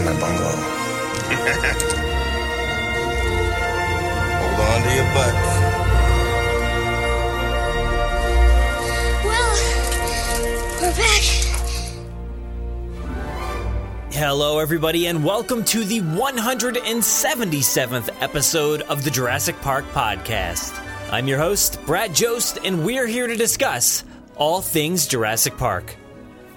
in my bungalow? Hold on to your butts. Well, we're back. Hello, everybody, and welcome to the 177th episode of the Jurassic Park Podcast. I'm your host, Brad Jost, and we're here to discuss all things Jurassic Park.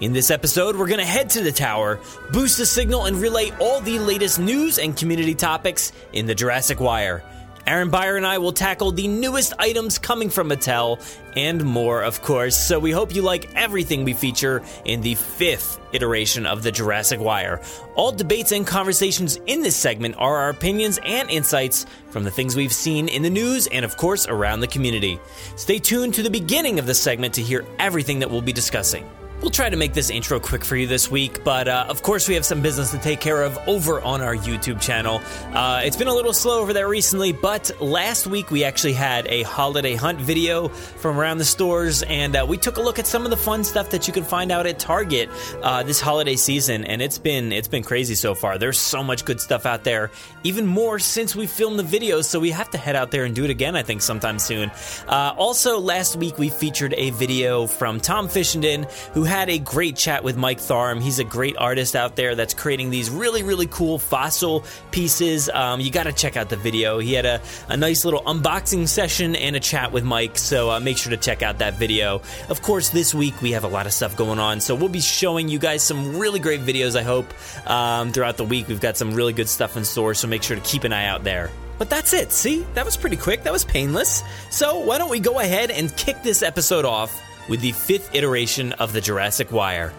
In this episode, we're going to head to the tower, boost the signal, and relay all the latest news and community topics in the Jurassic Wire. Aaron Beyer and I will tackle the newest items coming from Mattel and more, of course. So we hope you like everything we feature in the fifth iteration of the Jurassic Wire. All debates and conversations in this segment are our opinions and insights from the things we've seen in the news and, of course, around the community. Stay tuned to the beginning of the segment to hear everything that we'll be discussing. We'll try to make this intro quick for you this week, but uh, of course, we have some business to take care of over on our YouTube channel. Uh, it's been a little slow over there recently, but last week we actually had a holiday hunt video from around the stores, and uh, we took a look at some of the fun stuff that you can find out at Target uh, this holiday season, and it's been it's been crazy so far. There's so much good stuff out there, even more since we filmed the videos, so we have to head out there and do it again. I think sometime soon. Uh, also, last week we featured a video from Tom Fishenden, who had a great chat with Mike Tharm. He's a great artist out there that's creating these really, really cool fossil pieces. Um, you got to check out the video. He had a, a nice little unboxing session and a chat with Mike, so uh, make sure to check out that video. Of course, this week we have a lot of stuff going on, so we'll be showing you guys some really great videos, I hope, um, throughout the week. We've got some really good stuff in store, so make sure to keep an eye out there. But that's it. See, that was pretty quick. That was painless. So, why don't we go ahead and kick this episode off with the fifth iteration of the Jurassic Wire?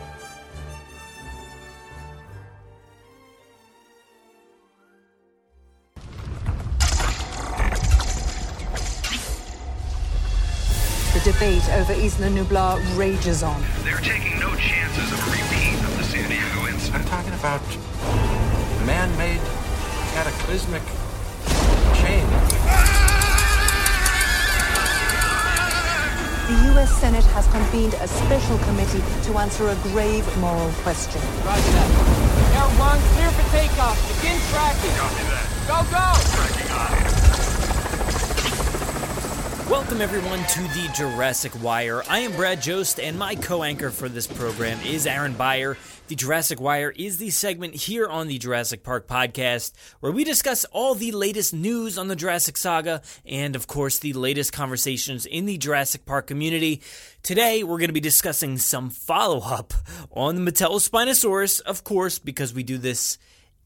The debate over Isla Nublar rages on. They're taking no chances of a repeat of the San Diego incident. I'm talking about man-made cataclysmic change. The U.S. Senate has convened a special committee to answer a grave moral question. Roger that. Air one, clear for takeoff. Begin tracking. Copy that. Go, go! Tracking high. Welcome, everyone, to the Jurassic Wire. I am Brad Jost, and my co anchor for this program is Aaron Beyer. The Jurassic Wire is the segment here on the Jurassic Park podcast where we discuss all the latest news on the Jurassic saga and, of course, the latest conversations in the Jurassic Park community. Today, we're going to be discussing some follow up on the Mattel Spinosaurus, of course, because we do this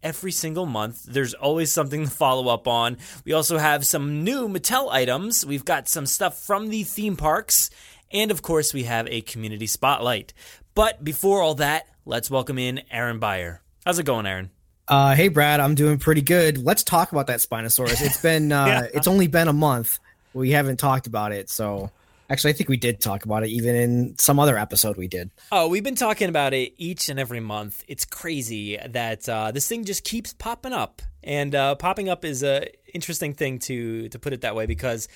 every single month. There's always something to follow up on. We also have some new Mattel items. We've got some stuff from the theme parks. And of course, we have a community spotlight. But before all that, let's welcome in Aaron Beyer. How's it going, Aaron? Uh, hey, Brad, I'm doing pretty good. Let's talk about that Spinosaurus. It's been, uh, Yeah. it's only been a month. We haven't talked about it. So actually, I think we did talk about it even in some other episode we did. Oh, we've been talking about it each and every month. It's crazy that uh, this thing just keeps popping up, and uh, popping up is a interesting thing to to put it that way because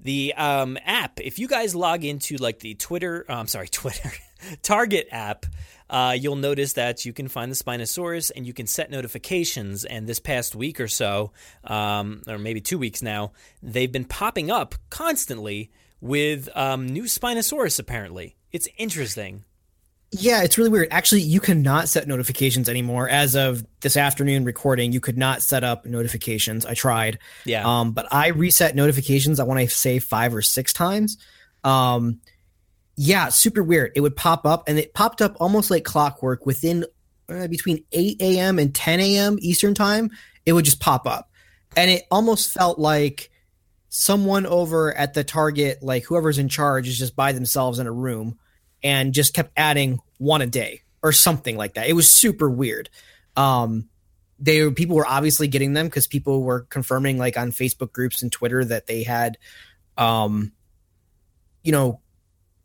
the um, app, if you guys log into like the Twitter, oh, I'm sorry, Twitter, Target app. Uh, you'll notice that you can find the Spinosaurus and you can set notifications. And this past week or so, um, or maybe two weeks now, they've been popping up constantly with um, new Spinosaurus. Apparently, it's interesting. Yeah, it's really weird. Actually, you cannot set notifications anymore. As of this afternoon recording, you could not set up notifications. I tried. Yeah. Um, but I reset notifications. I want to say five or six times. Um, yeah, super weird. It would pop up, and it popped up almost like clockwork within uh, between 8 a.m. and 10 a.m. Eastern time. It would just pop up, and it almost felt like someone over at the Target, like whoever's in charge, is just by themselves in a room and just kept adding one a day or something like that. It was super weird. Um, they were people were obviously getting them because people were confirming like on Facebook groups and Twitter that they had, um, you know,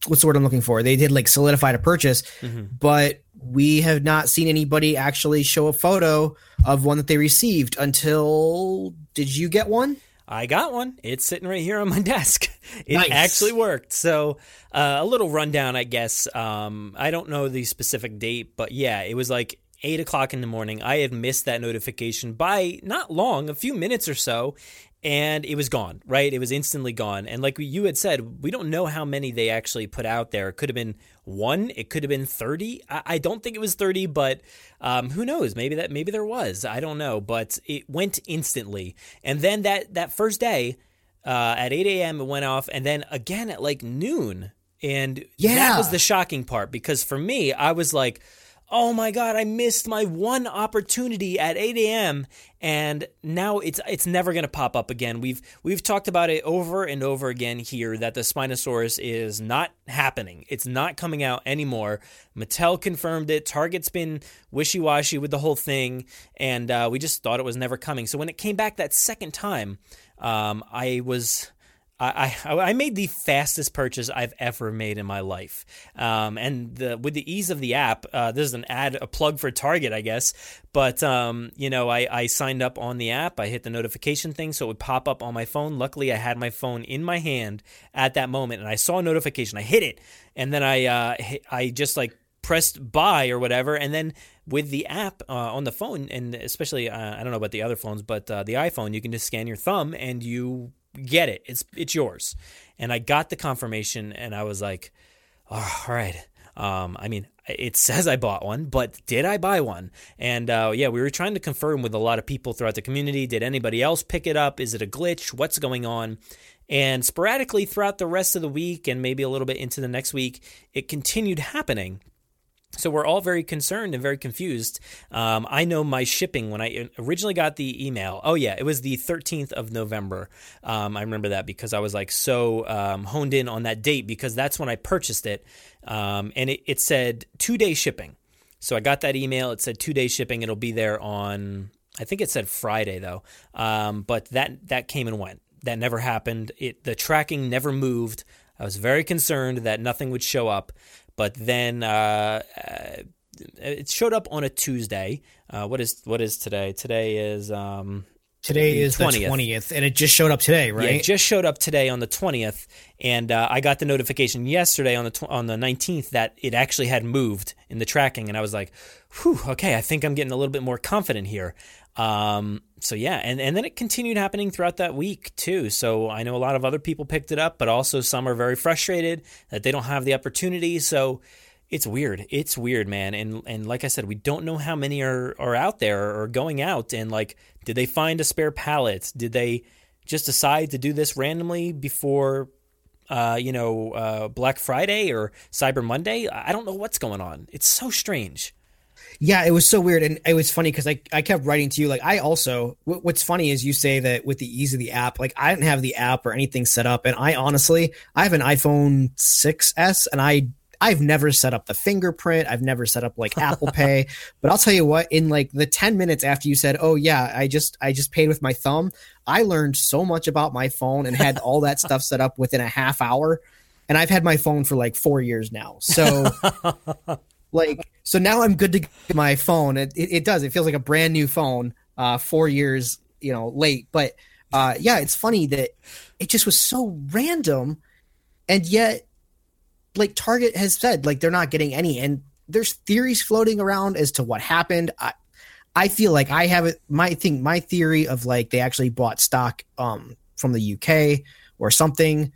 what's the word I'm looking for? They did like solidified a purchase, Mhm. but we have not seen anybody actually show a photo of one that they received until. Did you get one? I got one. It's sitting right here on my desk. It Nice. actually worked. So, uh, a little rundown, I guess. Um, I don't know the specific date, but yeah, it was like eight o'clock in the morning. I had missed that notification by not long, a few minutes or so, and it was gone, right? It was instantly gone. And like you had said, we don't know how many they actually put out there. It could have been one, it could have been 30. I, don't think it was 30, but um, who knows? Maybe that maybe there was. I don't know, but it went instantly. And then that that first day, uh, at 8 a.m. it went off, and then again at like noon. And yeah. that was the shocking part because for me, I was like, oh my god, I missed my one opportunity at 8 a.m. and now it's it's never gonna pop up again. We've we've talked about it over and over again here that the Spinosaurus is not happening. It's not coming out anymore. Mattel confirmed it. Target's been wishy washy with the whole thing, and uh, we just thought it was never coming. So when it came back that second time, um, I was. I, I made the fastest purchase I've ever made in my life, um, and the, with the ease of the app, uh, this is an ad, a plug for Target, I guess. But um, you know, I, I signed up on the app. I hit the notification thing, so it would pop up on my phone. Luckily, I had my phone in my hand at that moment, and I saw a notification. I hit it, and then I uh, hit, I just like pressed buy or whatever, and then with the app uh, on the phone, and especially uh, I don't know about the other phones, but uh, the iPhone, you can just scan your thumb and you get it. It's it's yours. And I got the confirmation, and I was like, oh, all right. Um, I mean, it says I bought one, but did I buy one? And uh, yeah, we were trying to confirm with a lot of people throughout the community. Did anybody else pick it up? Is it a glitch? What's going on? And sporadically throughout the rest of the week and maybe a little bit into the next week, it continued happening. So we're all very concerned and very confused. Um, I know my shipping when I originally got the email. Oh yeah, it was the 13th of November. Um, I remember that because I was like so um, honed in on that date because that's when I purchased it, um, and it, it said two day shipping. So I got that email. It said two day shipping. It'll be there on. I think it said Friday though, um, but that that came and went. That never happened. It the tracking never moved. I was very concerned that nothing would show up but then uh, uh, it showed up on a Tuesday. Uh, what is what is today? Today is um, Today is the 20th, and it just showed up today, right? Yeah, it just showed up today on the twentieth, and uh, I got the notification yesterday on the tw- on the nineteenth that it actually had moved in the tracking, and I was like, "Whew, okay, I think I'm getting a little bit more confident here." Um, so yeah, and and then it continued happening throughout that week too. So I know a lot of other people picked it up, but also some are very frustrated that they don't have the opportunity. So it's weird. It's weird, man. And and like I said, we don't know how many are are out there or going out. And like, did they find a spare pallet? Did they just decide to do this randomly before, uh, you know, uh, Black Friday or Cyber Monday? I don't know what's going on. It's so strange. Yeah, it was so weird, and it was funny because I I kept writing to you like I also. wh- What's funny is you say that with the ease of the app, like I didn't have the app or anything set up, and I honestly I have an iPhone 6s, and I I've never set up the fingerprint, I've never set up like Apple Pay, but I'll tell you what, in like the ten minutes after you said, oh yeah, I just I just paid with my thumb, I learned so much about my phone and had all that stuff set up within a half hour, and I've had my phone for like four years now, so. like so now i'm good to get my phone. It, it, it does. It feels like a brand new phone uh four years you know late. But uh yeah it's funny that it just was so random. And yet like target has said like they're not getting any and there's theories floating around as to what happened. I i feel like i have it my thing my theory of like they actually bought stock um from the uk or something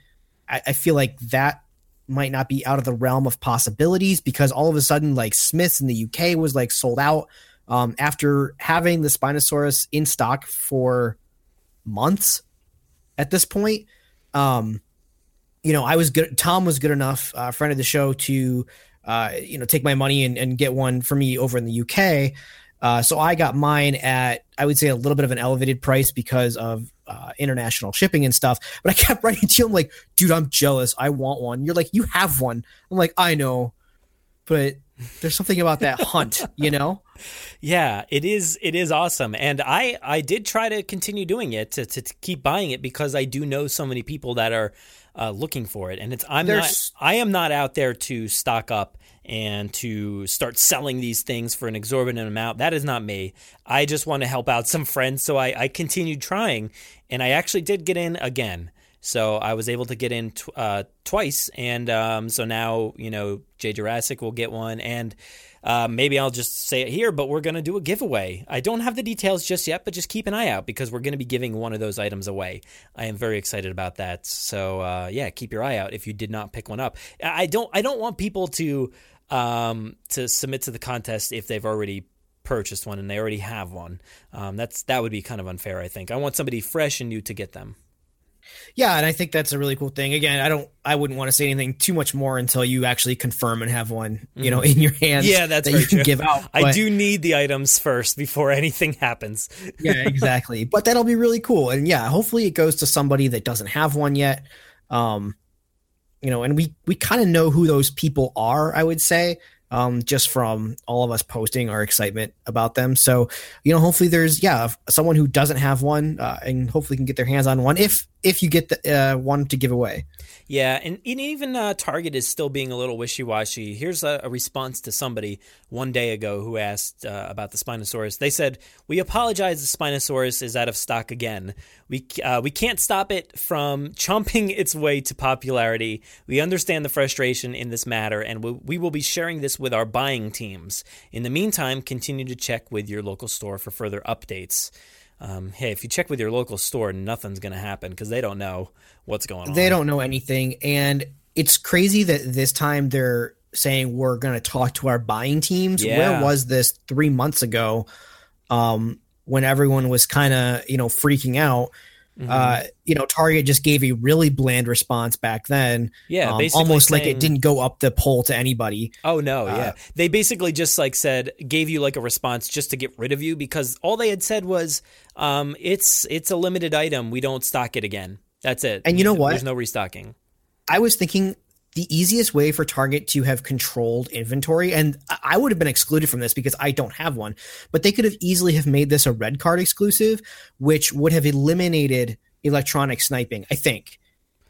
i, I feel like that might not be out of the realm of possibilities because all of a sudden like Smyths in the uk was like sold out um, after having the spinosaurus in stock for months at this point. Um, you know i was good tom was good enough uh, friend of the show to uh, you know take my money and, and get one for me over in the uk uh, so i got mine at i would say a little bit of an elevated price because of uh, international shipping and stuff. But I kept writing to him like, dude, I'm jealous. I want one. You're like, you have one. I'm like, I know, but There's something about that hunt, you know? Yeah, it is. It is awesome, and I I did try to continue doing it to, to, to keep buying it because I do know so many people that are uh, looking for it, and it's I'm There's- not I am not out there to stock up and to start selling these things for an exorbitant amount. That is not me. I just want to help out some friends, so I, I continued trying, and I actually did get in again. So I was able to get in tw- uh, twice, and um, so now you know Jay Jurassic will get one, and uh, maybe I'll just say it here, but we're gonna do a giveaway. I don't have the details just yet, but just keep an eye out because we're gonna be giving one of those items away. I am very excited about that. So uh, yeah, keep your eye out if you did not pick one up. I don't I don't want people to um, to submit to the contest if they've already purchased one and they already have one. Um, that's that would be kind of unfair. I think I want somebody fresh and new to get them. Yeah, and I think that's a really cool thing. Again, I don't I wouldn't want to say anything too much more until you actually confirm and have one, you know, in your hands. Mm-hmm. Yeah, that's that very you can true. give out. I But- do need the items first before anything happens. yeah, exactly. But that'll be really cool. And yeah, hopefully it goes to somebody that doesn't have one yet. Um, you know, and we we kind of know who those people are, I would say, um, just from all of us posting our excitement about them. So, you know, hopefully there's yeah, someone who doesn't have one, uh, and hopefully can get their hands on one if if you get the uh, one to give away. Yeah, and, and even uh, Target is still being a little wishy washy. Here's a, a response to somebody one day ago who asked uh, about the Spinosaurus. They said, "We apologize. The Spinosaurus is out of stock again. We uh, we can't stop it from chomping its way to popularity. We understand the frustration in this matter, and we, we will be sharing this with our buying teams. In the meantime, continue to check with your local store for further updates." Um, hey, if you check with your local store, nothing's going to happen because they don't know what's going on. They don't know anything, and it's crazy that this time they're saying we're going to talk to our buying teams. Yeah. Where was this three months ago? Um, when everyone was kind of you know freaking out. Mm-hmm. Uh, you know, Target just gave a really bland response back then. Yeah, um, almost like it didn't go up the poll to anybody. Oh no, yeah. Uh, they basically just like said gave you like a response just to get rid of you because all they had said was um it's it's a limited item. We don't stock it again. That's it. And you know what? There's no restocking. I was thinking the easiest way for Target to have controlled inventory, and I- would have been excluded from this because I don't have one, but they could have easily have made this a red card exclusive, which would have eliminated electronic sniping. I think.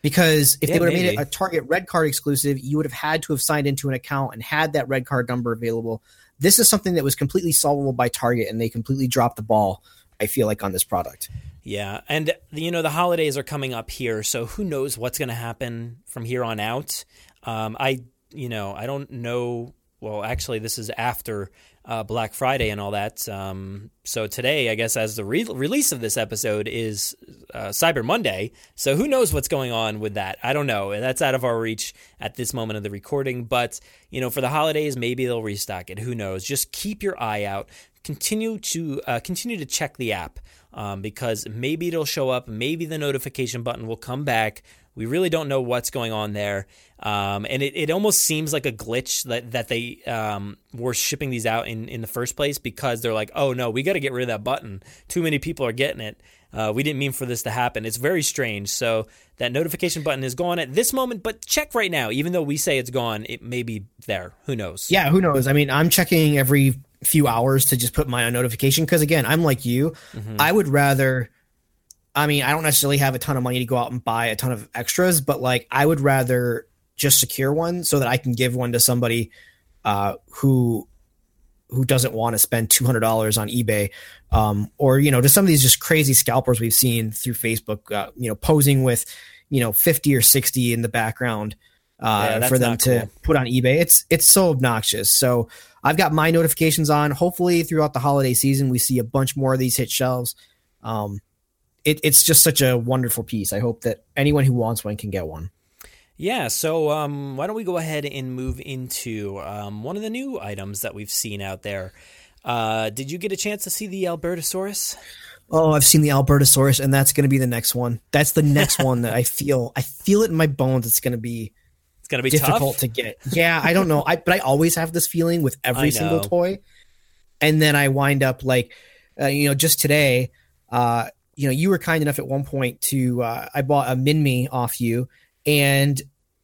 Because if Yeah, they would have made it a Target red card exclusive, you would have had to have signed into an account and had that red card number available. This is something that was completely solvable by Target, and they completely dropped the ball. I feel like on this product. Yeah, and you know the holidays are coming up here, so who knows what's going to happen from here on out? Um, I, you know, I don't know. Well, actually, this is after uh, Black Friday and all that. Um, so today, I guess, as the re- release of this episode is uh, Cyber Monday. So who knows what's going on with that? I don't know. That's out of our reach at this moment of the recording. But you know, for the holidays, maybe they'll restock it. Who knows? Just keep your eye out. Continue to uh, continue to check the app um, because maybe it'll show up. Maybe the notification button will come back. We really don't know what's going on there. Um, and it, it almost seems like a glitch that, that they um, were shipping these out in, in the first place because they're like, oh no, we got to get rid of that button. Too many people are getting it. Uh, we didn't mean for this to happen. It's very strange. So that notification button is gone at this moment, but check right now. Even though we say it's gone, it may be there. Who knows? Yeah, who knows? I mean, I'm checking every few hours to just put my own notification. Because again, I'm like you. I would rather I mean, I don't necessarily have a ton of money to go out and buy a ton of extras, but like I would rather just secure one so that I can give one to somebody uh who who doesn't want to spend $200 on eBay. Um or you know to some of these just crazy scalpers we've seen through Facebook uh, you know posing with you know 50 or 60 in the background uh, Yeah, for them to cool. put on eBay. It's it's so obnoxious. So I've got my notifications on. Hopefully, throughout the holiday season, we see a bunch more of these hit shelves. Um, it, it's just such a wonderful piece. I hope that anyone who wants one can get one. Yeah, so um, why don't we go ahead and move into um, one of the new items that we've seen out there? Uh, did you get a chance to see the Albertosaurus? Oh, I've seen the Albertosaurus, and that's going to be the next one. That's the next one that I feel. I feel it in my bones. It's going to be It's gonna be difficult tough. to get. Yeah, I don't know. I but I always have this feeling with every single toy, and then I wind up like, uh, you know, just today, uh, you know, you were kind enough at one point to uh, I bought a Minmi off you, and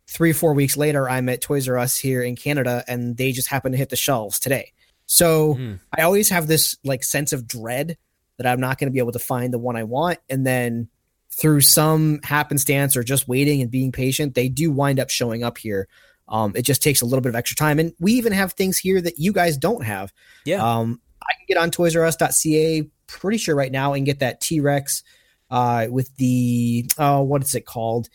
three or four weeks later, I'm at Toys R Us here in Canada, and they just happen to hit the shelves today. So Hmm. I always have this like sense of dread that I'm not going to be able to find the one I want, and then through some happenstance or just waiting and being patient, they do wind up showing up here. Um, it just takes a little bit of extra time, and we even have things here that you guys don't have. Yeah. Um, I can get on ToysRUs.ca pretty sure right now and get that T Rex uh, with the oh, what is it called?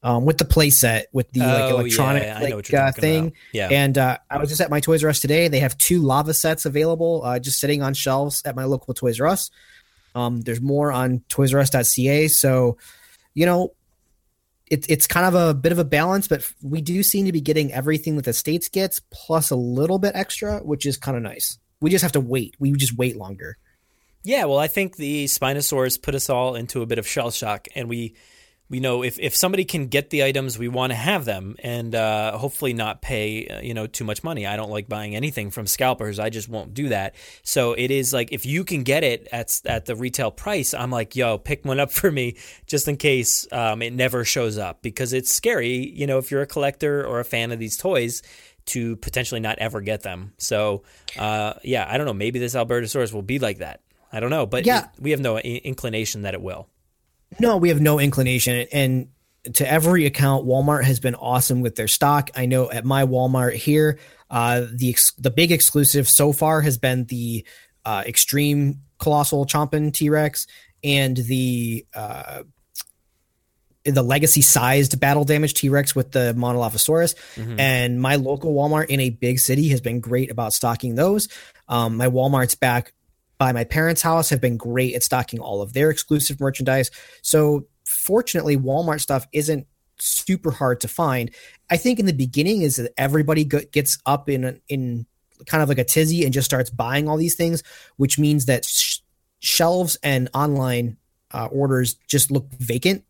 Um, with the playset with the like Oh, electronic yeah, like, uh, thing. about. Yeah. And uh, I was just at my Toys R Us today. They have two lava sets available, uh, just sitting on shelves at my local Toys R Us. Um, there's more on ToysRUs.ca. So, you know, it, it's kind of a bit of a balance, but we do seem to be getting everything that the states gets plus a little bit extra, which is kind of nice. We just have to wait. We just wait longer. Yeah, well, I think the Spinosaurus put us all into a bit of shell shock, and we we know if, if somebody can get the items, we want to have them, and uh, hopefully not pay uh, you know too much money. I don't like buying anything from scalpers; I just won't do that. So it is like if you can get it at at the retail price, I'm like, yo, pick one up for me, just in case um, it never shows up, because it's scary. You know, if you're a collector or a fan of these toys. To potentially not ever get them, so uh, yeah, I don't know. Maybe this Albertosaurus will be like that. I don't know, but Yeah. we have no inclination that it will. No, we have no inclination. And to every account, Walmart has been awesome with their stock. I know at my Walmart here, uh, the ex- the big exclusive so far has been the uh, extreme colossal chomping T Rex and the uh, the legacy sized battle damage T Rex with the Monolophosaurus. And my local Walmart in a big city has been great about stocking those. Um, my Walmart's back by my parents' house have been great at stocking all of their exclusive merchandise. So fortunately, Walmart stuff isn't super hard to find. I think in the beginning is that everybody gets up in in kind of like a tizzy and just starts buying all these things, which means that sh- shelves and online uh, orders just look vacant.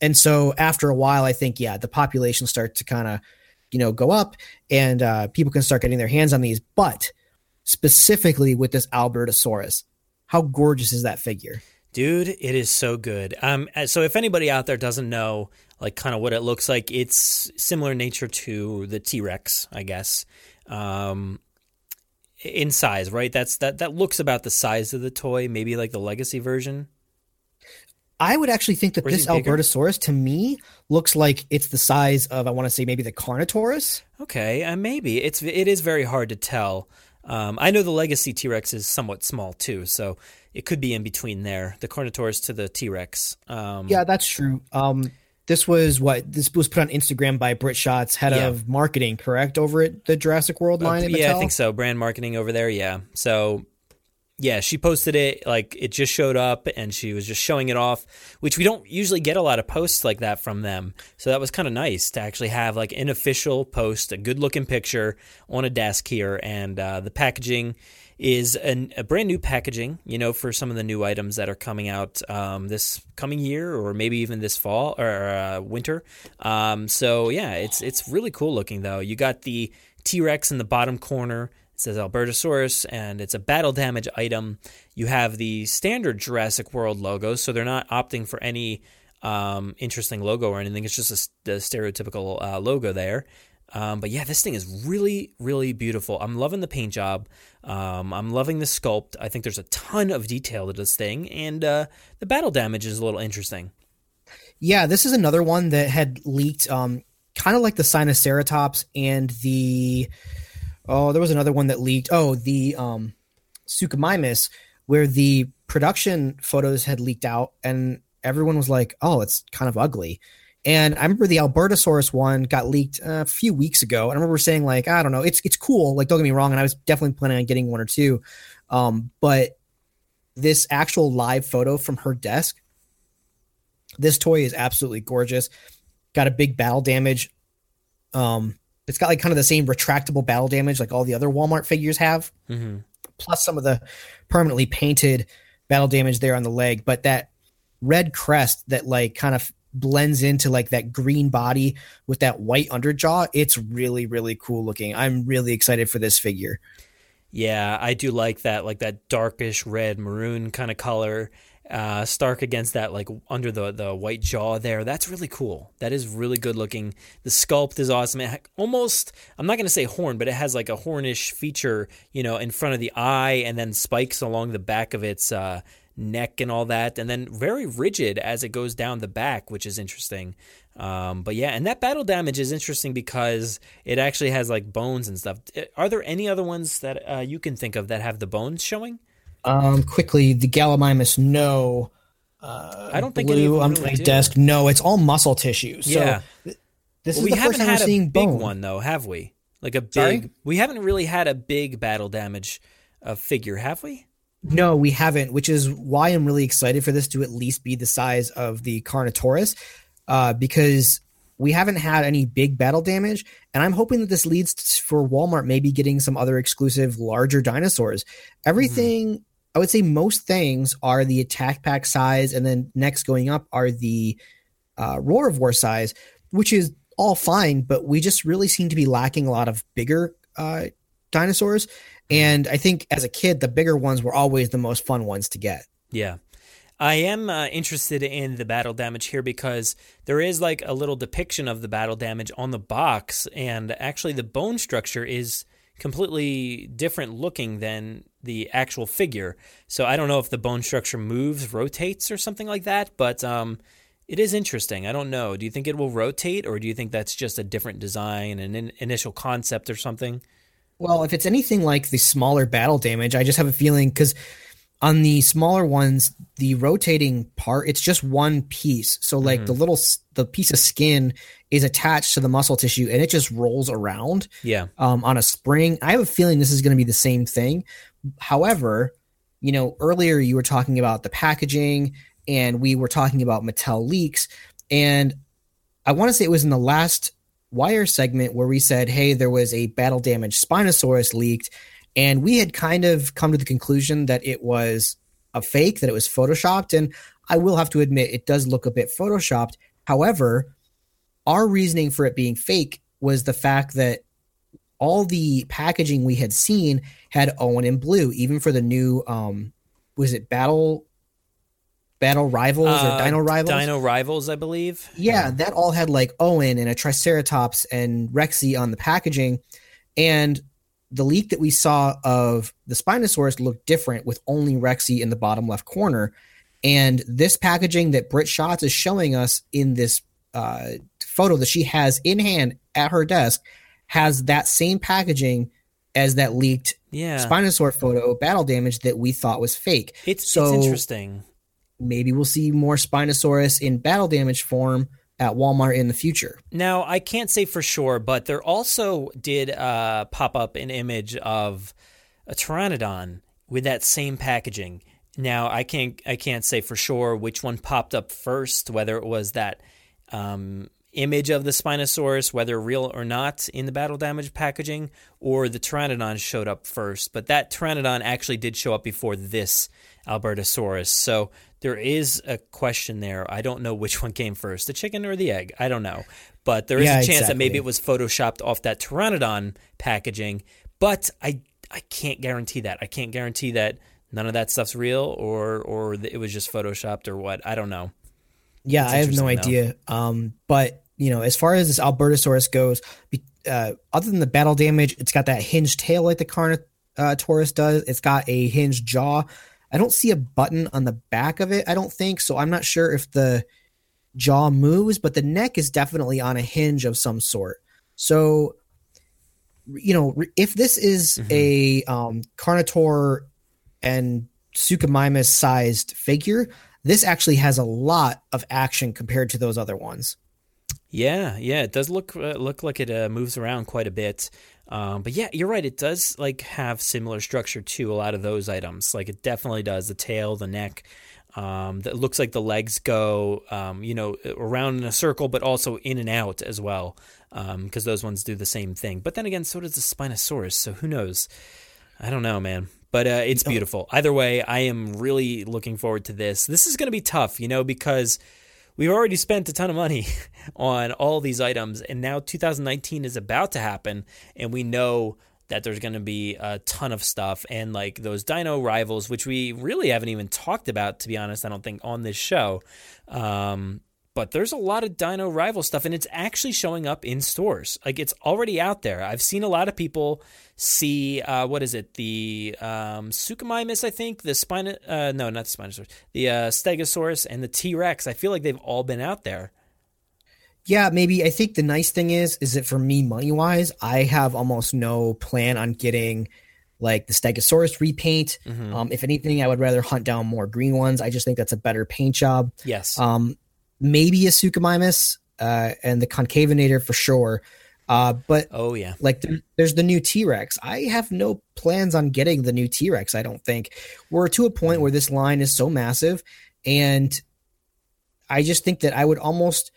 And so after a while, I think yeah, the population starts to kind of you know go up, and uh, people can start getting their hands on these. But specifically with this Albertosaurus, how gorgeous is that figure? Dude, it is so good. Um, uh, so if anybody out there doesn't know, like, kind of what it looks like, it's similar in nature to the T Rex, I guess, um, in size, right? That's that that looks about the size of the toy, maybe like the Legacy version. I would actually think that this? Albertosaurus to me looks like it's the size of I want to say maybe the Carnotaurus. Okay, uh, maybe it's it is very hard to tell. Um, I know the Legacy T Rex is somewhat small too, so it could be in between there, the Carnotaurus to the T Rex. Um, Yeah, that's true. Um, this was what this was put on Instagram by Britt Schatz, head Yeah. of marketing, correct over at the Jurassic World line. at yeah, I think so. Brand marketing over there. Yeah. So, yeah, she posted it like it just showed up and she was just showing it off, which we don't usually get a lot of posts like that from them. So that was kind of nice to actually have like an official post, a good looking picture on a desk here. And uh, the packaging is an, a brand new packaging, you know, for some of the new items that are coming out um, this coming year or maybe even this fall or uh, winter. Um, so yeah, it's it's really cool looking though. You got the T Rex in the bottom corner. It says Albertosaurus, and it's a battle damage item. You have the standard Jurassic World logo, so they're not opting for any um, interesting logo or anything. It's just a, the stereotypical uh, logo there. Um, but yeah, this thing is really, really beautiful. I'm loving the paint job. Um, I'm loving the sculpt. I think there's a ton of detail to this thing, and uh, the battle damage is a little interesting. Yeah, this is another one that had leaked, um, kind of like the Sinoceratops and the oh, there was another one that leaked. Oh, the um, Suchomimus, where the production photos had leaked out, and everyone was like, "Oh, it's kind of ugly." And I remember the Albertosaurus one got leaked a few weeks ago. And I remember saying like, I don't know, it's it's cool. Like, don't get me wrong, and I was definitely planning on getting one or two. Um, but this actual live photo from her desk this toy is absolutely gorgeous. Got a big battle damage. Um, it's got like kind of the same retractable battle damage like all the other Walmart figures have, Mm-hmm. plus some of the permanently painted battle damage there on the leg. But that red crest that like kind of blends into like that green body with that white underjaw, it's really really cool looking. I'm really excited for this figure. Yeah, I do like that, like that darkish red maroon kind of color. Uh, Stark against that like under the the white jaw there. That's really cool. That is really good looking. The sculpt is awesome. It ha- almost I'm not gonna say horn, but it has like a hornish feature, you know, in front of the eye, and then spikes along the back of its uh, neck and all that, and then very rigid as it goes down the back, which is interesting. Um, but yeah, and that battle damage is interesting because it actually has like bones and stuff. Are there any other ones that uh, you can think of that have the bones showing? Um, quickly, the Gallimimus, no. Uh, I don't think blue on really my do. desk. No, it's all muscle tissue. So Yeah. th- this Well, is we the first haven't time we're had seeing a big bone. one though, have we? Like a big. Sorry? We haven't really had a big battle damage uh, figure, have we? No, we haven't, which is why I'm really excited for this to at least be the size of the Carnotaurus, uh, because we haven't had any big battle damage, and I'm hoping that this leads t- for Walmart maybe getting some other exclusive larger dinosaurs. Everything, I would say, most things are the attack pack size, and then next going up are the uh, Roarivores size, which is all fine, but we just really seem to be lacking a lot of bigger uh, dinosaurs. And I think as a kid, the bigger ones were always the most fun ones to get. Yeah. I am uh, interested in the battle damage here because there is like a little depiction of the battle damage on the box, and actually the bone structure is completely different looking than the actual figure. So I don't know if the bone structure moves, rotates, or something like that, but um, it is interesting. I don't know. Do you think it will rotate, or do you think that's just a different design, an in- initial concept, or something? Well, if it's anything like the smaller battle damage, I just have a feeling because on the smaller ones, the rotating part, it's just one piece. So like the little the piece of skin is attached to the muscle tissue and it just rolls around Yeah. um, on a spring. I have a feeling this is going to be the same thing. However, you know, earlier you were talking about the packaging and we were talking about Mattel leaks. And I want to say it was in the last wire segment where we said, hey, there was a battle damage Spinosaurus leaked. And we had kind of come to the conclusion that it was a fake, that it was photoshopped. And I will have to admit, it does look a bit photoshopped. However, our reasoning for it being fake was the fact that all the packaging we had seen had Owen in blue, even for the new um was it battle battle rivals Uh, or dino rivals? Dino Rivals, I believe. Yeah, that all had like Owen and a Triceratops and Rexy on the packaging. And the leak that we saw of the Spinosaurus looked different with only Rexy in the bottom left corner. And this packaging that Britt Schatz is showing us in this uh, photo that she has in hand at her desk has that same packaging as that leaked Yeah. Spinosaur photo battle damage that we thought was fake. It's, So- it's interesting. Maybe we'll see more Spinosaurus in battle damage form at Walmart in the future. Now, I can't say for sure, but there also did uh, pop up an image of a Pteranodon with that same packaging. Now, I can't I can't say for sure which one popped up first, whether it was that um, image of the Spinosaurus, whether real or not, in the battle damage packaging, or the Pteranodon showed up first. But that Pteranodon actually did show up before this Albertosaurus. So there is a question there. I don't know which one came first, the chicken or the egg. I don't know. But there is Yeah, a chance that maybe it was photoshopped off that Pteranodon packaging. But I I can't guarantee that. I can't guarantee that none of that stuff's real or or it was just photoshopped or what. I don't know. Yeah, It's I have no though. idea. Um, but you know, as far as this Albertosaurus goes, be- uh, other than the battle damage, it's got that hinged tail like the Carnotaurus does. It's got a hinged jaw. I don't see a button on the back of it. I don't think so. I'm not sure if the jaw moves, but the neck is definitely on a hinge of some sort. So, you know, if this is Mm-hmm. a um, Carnotaur and Suchomimus sized figure, this actually has a lot of action compared to those other ones. Yeah, yeah, it does look uh, look like it uh, moves around quite a bit. Um, but yeah, you're right. It does like have similar structure to a lot of those items. Like it definitely does. The tail, the neck. Um, that looks like the legs go, um, you know, around in a circle, but also in and out as well, because those ones do the same thing. But then again, so does the Spinosaurus. So who knows? I don't know, man. But uh, it's beautiful. Either way, I am really looking forward to this. This is going to be tough, you know, because we've already spent a ton of money on all these items, and now 2019 is about to happen, and we know that there's going to be a ton of stuff and like those Dino rivals, which we really haven't even talked about, to be honest. I don't think on this show. Um, but there's a lot of Dino rival stuff, and it's actually showing up in stores. Like it's already out there. I've seen a lot of people see uh, what is it? The um, Suchomimus, I think. The Spino, uh, no, not the Spinosaurus. The uh, Stegosaurus and the T Rex. I feel like they've all been out there. Yeah, maybe. I think the nice thing is, is that for me, money wise, I have almost no plan on getting like the Stegosaurus repaint. Mm-hmm. Um, if anything, I would rather hunt down more green ones. I just think that's a better paint job. Yes. Um, maybe a Suchomimus uh, and the Concavenator for sure. Uh, but oh yeah, like there, there's the new T Rex. I have no plans on getting the new T Rex. I don't think we're to a point where this line is so massive, and I just think that I would almost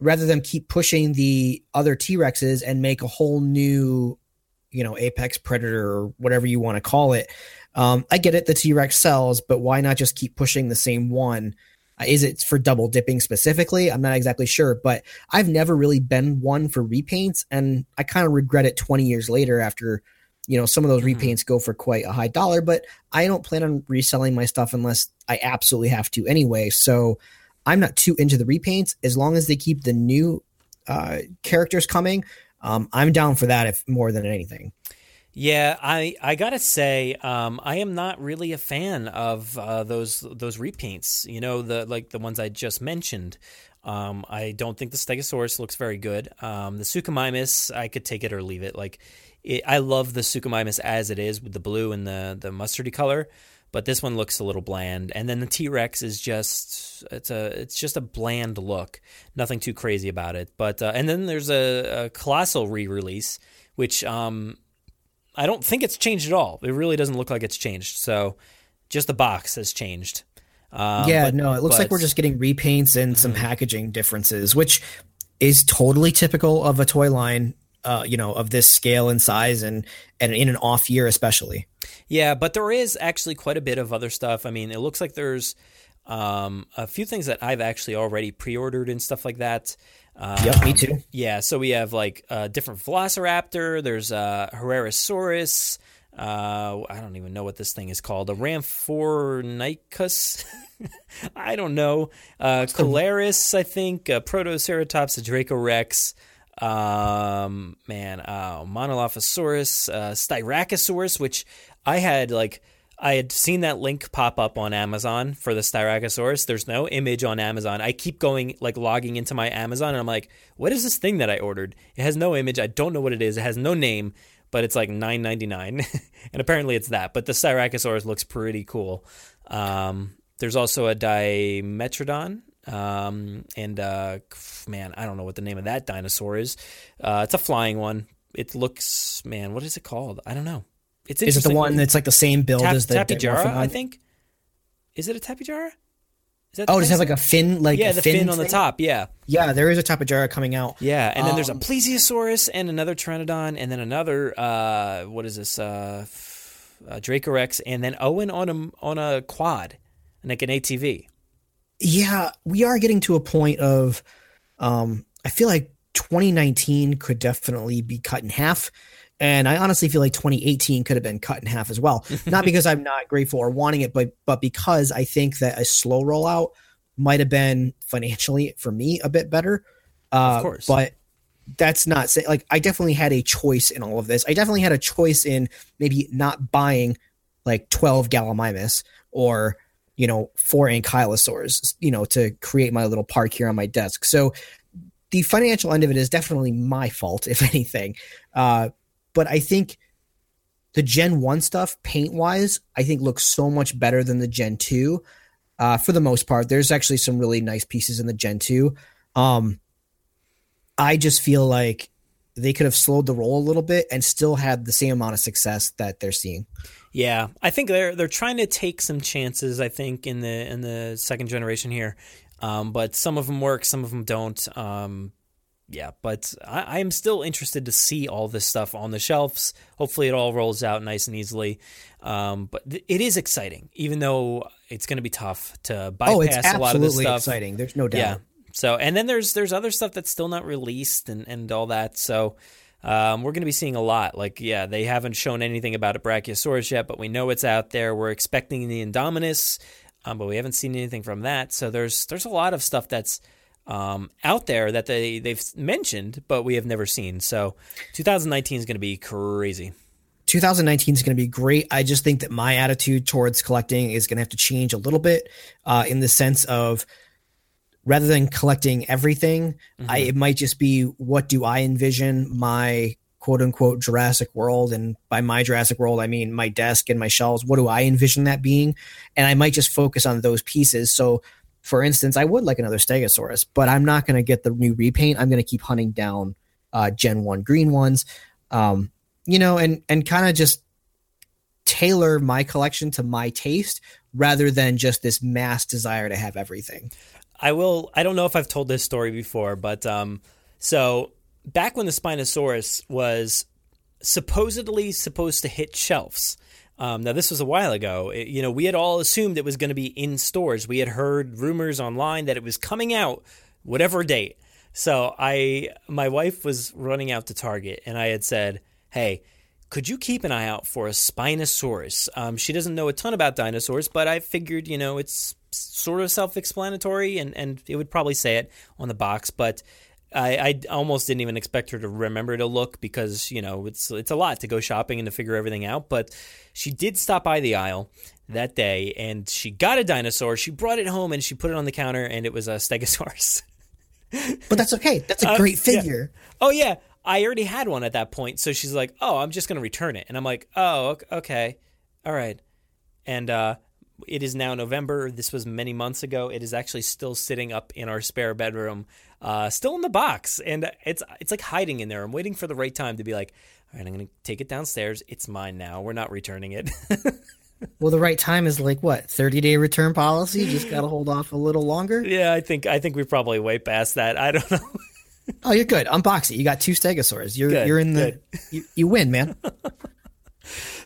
rather than keep pushing the other T Rexes and make a whole new, you know, apex predator or whatever you want to call it. Um, I get it, the T Rex sells, but why not just keep pushing the same one? Uh, is it for double dipping specifically? I'm not exactly sure, but I've never really been one for repaints, and I kind of regret it 20 years later after, you know, some of those Mhm. repaints go for quite a high dollar. But I don't plan on reselling my stuff unless I absolutely have to anyway. So I'm not too into the repaints as long as they keep the new uh, characters coming. Um, I'm down for that if more than anything. Yeah, I I gotta say, um, I am not really a fan of uh, those those repaints. You know, the like the ones I just mentioned. Um, I don't think the Stegosaurus looks very good. Um, the Suchomimus, I could take it or leave it. Like, it, I love the Suchomimus as it is with the blue and the the mustardy color, but this one looks a little bland. And then the T Rex is just it's a it's just a bland look. Nothing too crazy about it. But uh, and then there's a, a colossal re-release, which um, I don't think it's changed at all. It really doesn't look like it's changed. So just the box has changed. Um, yeah, but- no, it looks like we're just getting repaints and some packaging differences, which is totally typical of a toy line. Uh, you know, of this scale and size, and and in an off year, especially. Yeah, but there is actually quite a bit of other stuff. I mean, it looks like there's um, a few things that I've actually already pre-ordered and stuff like that. Um, Yep, me too. Yeah, so we have like a different Velociraptor. There's a Herrerasaurus. Uh, I don't even know what this thing is called. A Ramphornicus. I don't know. Uh, Calaris, I think. Uh, Protoceratops, a Dracorex. Um, man, uh, Monolophosaurus, uh, Styracosaurus, which I had like. I had seen that link pop up on Amazon for the Styracosaurus. There's no image on Amazon. I keep going, like logging into my Amazon, and I'm like, what is this thing that I ordered? It has no image. I don't know what it is. It has no name, but it's like $9.99. and apparently it's that. But the Styracosaurus looks pretty cool. Um, there's also a Dimetrodon. Um, and uh, man, I don't know what the name of that dinosaur is. Uh, it's a flying one. It looks, man, what is it called? I don't know. It's Is it the one that's like the same build Tap- as the Tapejara, I think. Is it a Tapejara? Is that Oh, does it have like a fin? Like yeah, a the fin, fin, on the top. Yeah, Yeah, there is a Tapejara coming out. yeah, and then there's a Um, plesiosaurus and another pteranodon, and then another uh, what is this? Uh, uh, Dracorex, and then Owen on a on a quad, like an ATV. Yeah, we are getting to a point of um I feel like 2019 could definitely be cut in half. And I honestly feel like 2018 could have been cut in half as well. Not because I'm not grateful or wanting it, but but because I think that a slow rollout might have been financially for me a bit better. Uh, Of course. But that's not say like I definitely had a choice in all of this. I definitely had a choice in maybe not buying like 12 Gallimimus or you know four ankylosaurs you know to create my little park here on my desk. So the financial end of it is definitely my fault if anything. Uh, but I think the Gen 1 stuff paint wise I think looks so much better than the Gen 2 uh, for the most part. There's actually some really nice pieces in the Gen 2. Um, I just feel like they could have slowed the roll a little bit and still had the same amount of success that they're seeing. Yeah, I think they're they're trying to take some chances. I think in the in the second generation here, um, but some of them work, some of them don't. Um, yeah, but I, I'm still interested to see all this stuff on the shelves. Hopefully, it all rolls out nice and easily. Um, but th- it is exciting, even though it's going to be tough to bypass oh, it's a lot of this absolutely stuff. exciting. There's no doubt. Yeah. So and then there's there's other stuff that's still not released and and all that. So um, we're going to be seeing a lot. Like, yeah, they haven't shown anything about a Brachiosaurus yet, but we know it's out there. We're expecting the Indominus, um, but we haven't seen anything from that. So there's there's a lot of stuff that's um, out there that they they've mentioned, but we have never seen. So 2019 is going to be crazy. 2019 is going to be great. I just think that my attitude towards collecting is going to have to change a little bit uh, in the sense of rather than collecting everything, mm-hmm. I, it might just be what do I envision my quote unquote Jurassic World. And by my Jurassic World, I mean my desk and my shelves. What do I envision that being? And I might just focus on those pieces. So, for instance, I would like another Stegosaurus, but I'm not going to get the new repaint. I'm going to keep hunting down uh, Gen 1 green ones. Um, you know, and and kind of just tailor my collection to my taste rather than just this mass desire to have everything. I will. I don't know if I've told this story before, but um, so back when the Spinosaurus was supposedly supposed to hit shelves. Um, now this was a while ago. It, you know, we had all assumed it was going to be in stores. We had heard rumors online that it was coming out whatever date. So I, my wife was running out to Target, and I had said, "Hey, could you keep an eye out for a Spinosaurus?" Um, she doesn't know a ton about dinosaurs, but I figured, you know, it's sort of self-explanatory, and and it would probably say it on the box, but. I, I, almost didn't even expect her to remember to look because you know it's it's a lot to go shopping and to figure everything out. But she did stop by the aisle that day and she got a dinosaur. She brought it home and she put it on the counter and it was a Stegosaurus. but that's okay. That's a uh, great figure. Yeah. Oh yeah, I already had one at that point. So she's like, "Oh, I'm just gonna return it," and I'm like, "Oh, okay, all right." And uh, it is now November. This was many months ago. It is actually still sitting up in our spare bedroom, uh, still in the box, and it's it's like hiding in there. I'm waiting for the right time to be like, all right, I'm gonna take it downstairs. It's mine now. We're not returning it. well, the right time is like what 30 day return policy. Just gotta hold off a little longer. Yeah, I think I think we probably way past that. I don't know. oh, you're good. Unbox it. You got two Stegosaurs. You're good, you're in the you, you win, man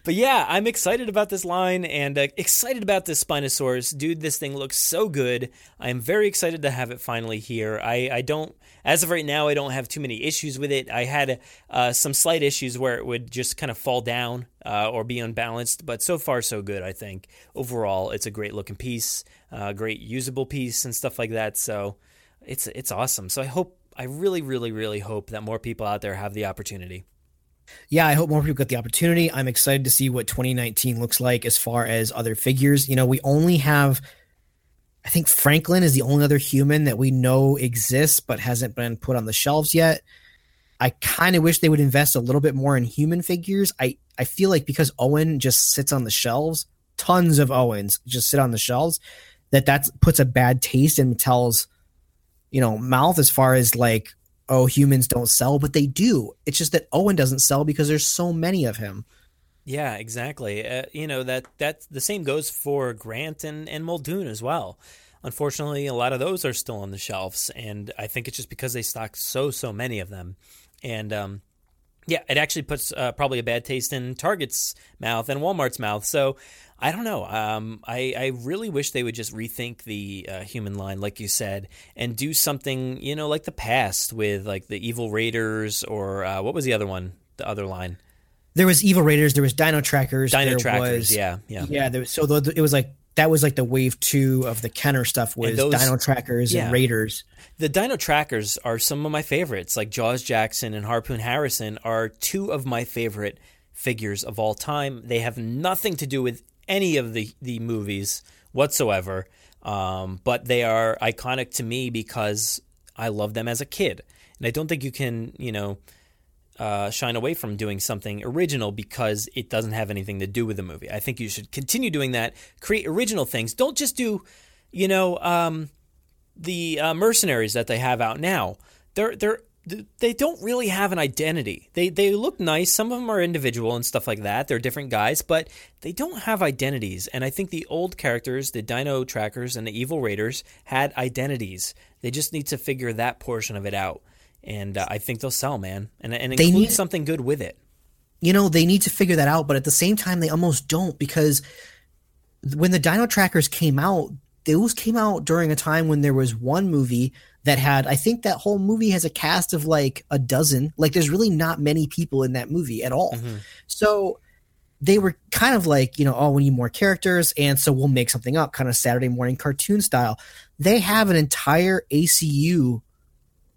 but yeah, I'm excited about this line and uh, excited about this Spinosaurus. Dude, this thing looks so good. I'm very excited to have it finally here. I, I don't, as of right now, I don't have too many issues with it. I had uh, some slight issues where it would just kind of fall down uh, or be unbalanced, but so far, so good, I think. Overall, it's a great looking piece, uh, great usable piece, and stuff like that. So it's, it's awesome. So I hope, I really, really, really hope that more people out there have the opportunity yeah, I hope more people get the opportunity. I'm excited to see what 2019 looks like as far as other figures. You know, we only have, I think Franklin is the only other human that we know exists but hasn't been put on the shelves yet. I kind of wish they would invest a little bit more in human figures. I, I feel like because Owen just sits on the shelves, tons of Owens just sit on the shelves, that that puts a bad taste in Mattel's, you know, mouth as far as like oh, humans don't sell, but they do. It's just that Owen doesn't sell because there's so many of him. Yeah, exactly. Uh, you know that that the same goes for Grant and and Muldoon as well. Unfortunately, a lot of those are still on the shelves, and I think it's just because they stock so so many of them. And um, yeah, it actually puts uh, probably a bad taste in Target's mouth and Walmart's mouth. So I don't know. Um, I, I really wish they would just rethink the uh, human line, like you said, and do something, you know, like the past with like the Evil Raiders or uh, what was the other one? The other line. There was Evil Raiders. There was Dino Trackers. Dino Trackers. Was, yeah, yeah, yeah. There, so the, it was like that was like the wave two of the Kenner stuff was those, Dino Trackers yeah. and Raiders. The Dino Trackers are some of my favorites. Like Jaws Jackson and Harpoon Harrison are two of my favorite figures of all time. They have nothing to do with any of the the movies whatsoever, um, but they are iconic to me because I love them as a kid, and I don't think you can you know uh, shine away from doing something original because it doesn't have anything to do with the movie. I think you should continue doing that. Create original things. Don't just do, you know, um, the uh, mercenaries that they have out now. They're they're they don't really have an identity. They they look nice. Some of them are individual and stuff like that. They're different guys, but they don't have identities. And I think the old characters, the Dino Trackers and the Evil Raiders, had identities. They just need to figure that portion of it out and uh, I think they'll sell, man, and and include need, something good with it. You know, they need to figure that out, but at the same time, they almost don't because when the Dino Trackers came out, those came out during a time when there was one movie that had I think that whole movie has a cast of like a dozen. Like there's really not many people in that movie at all. Mm-hmm. So they were kind of like, you know, oh, we need more characters, and so we'll make something up, kind of Saturday morning cartoon style. They have an entire ACU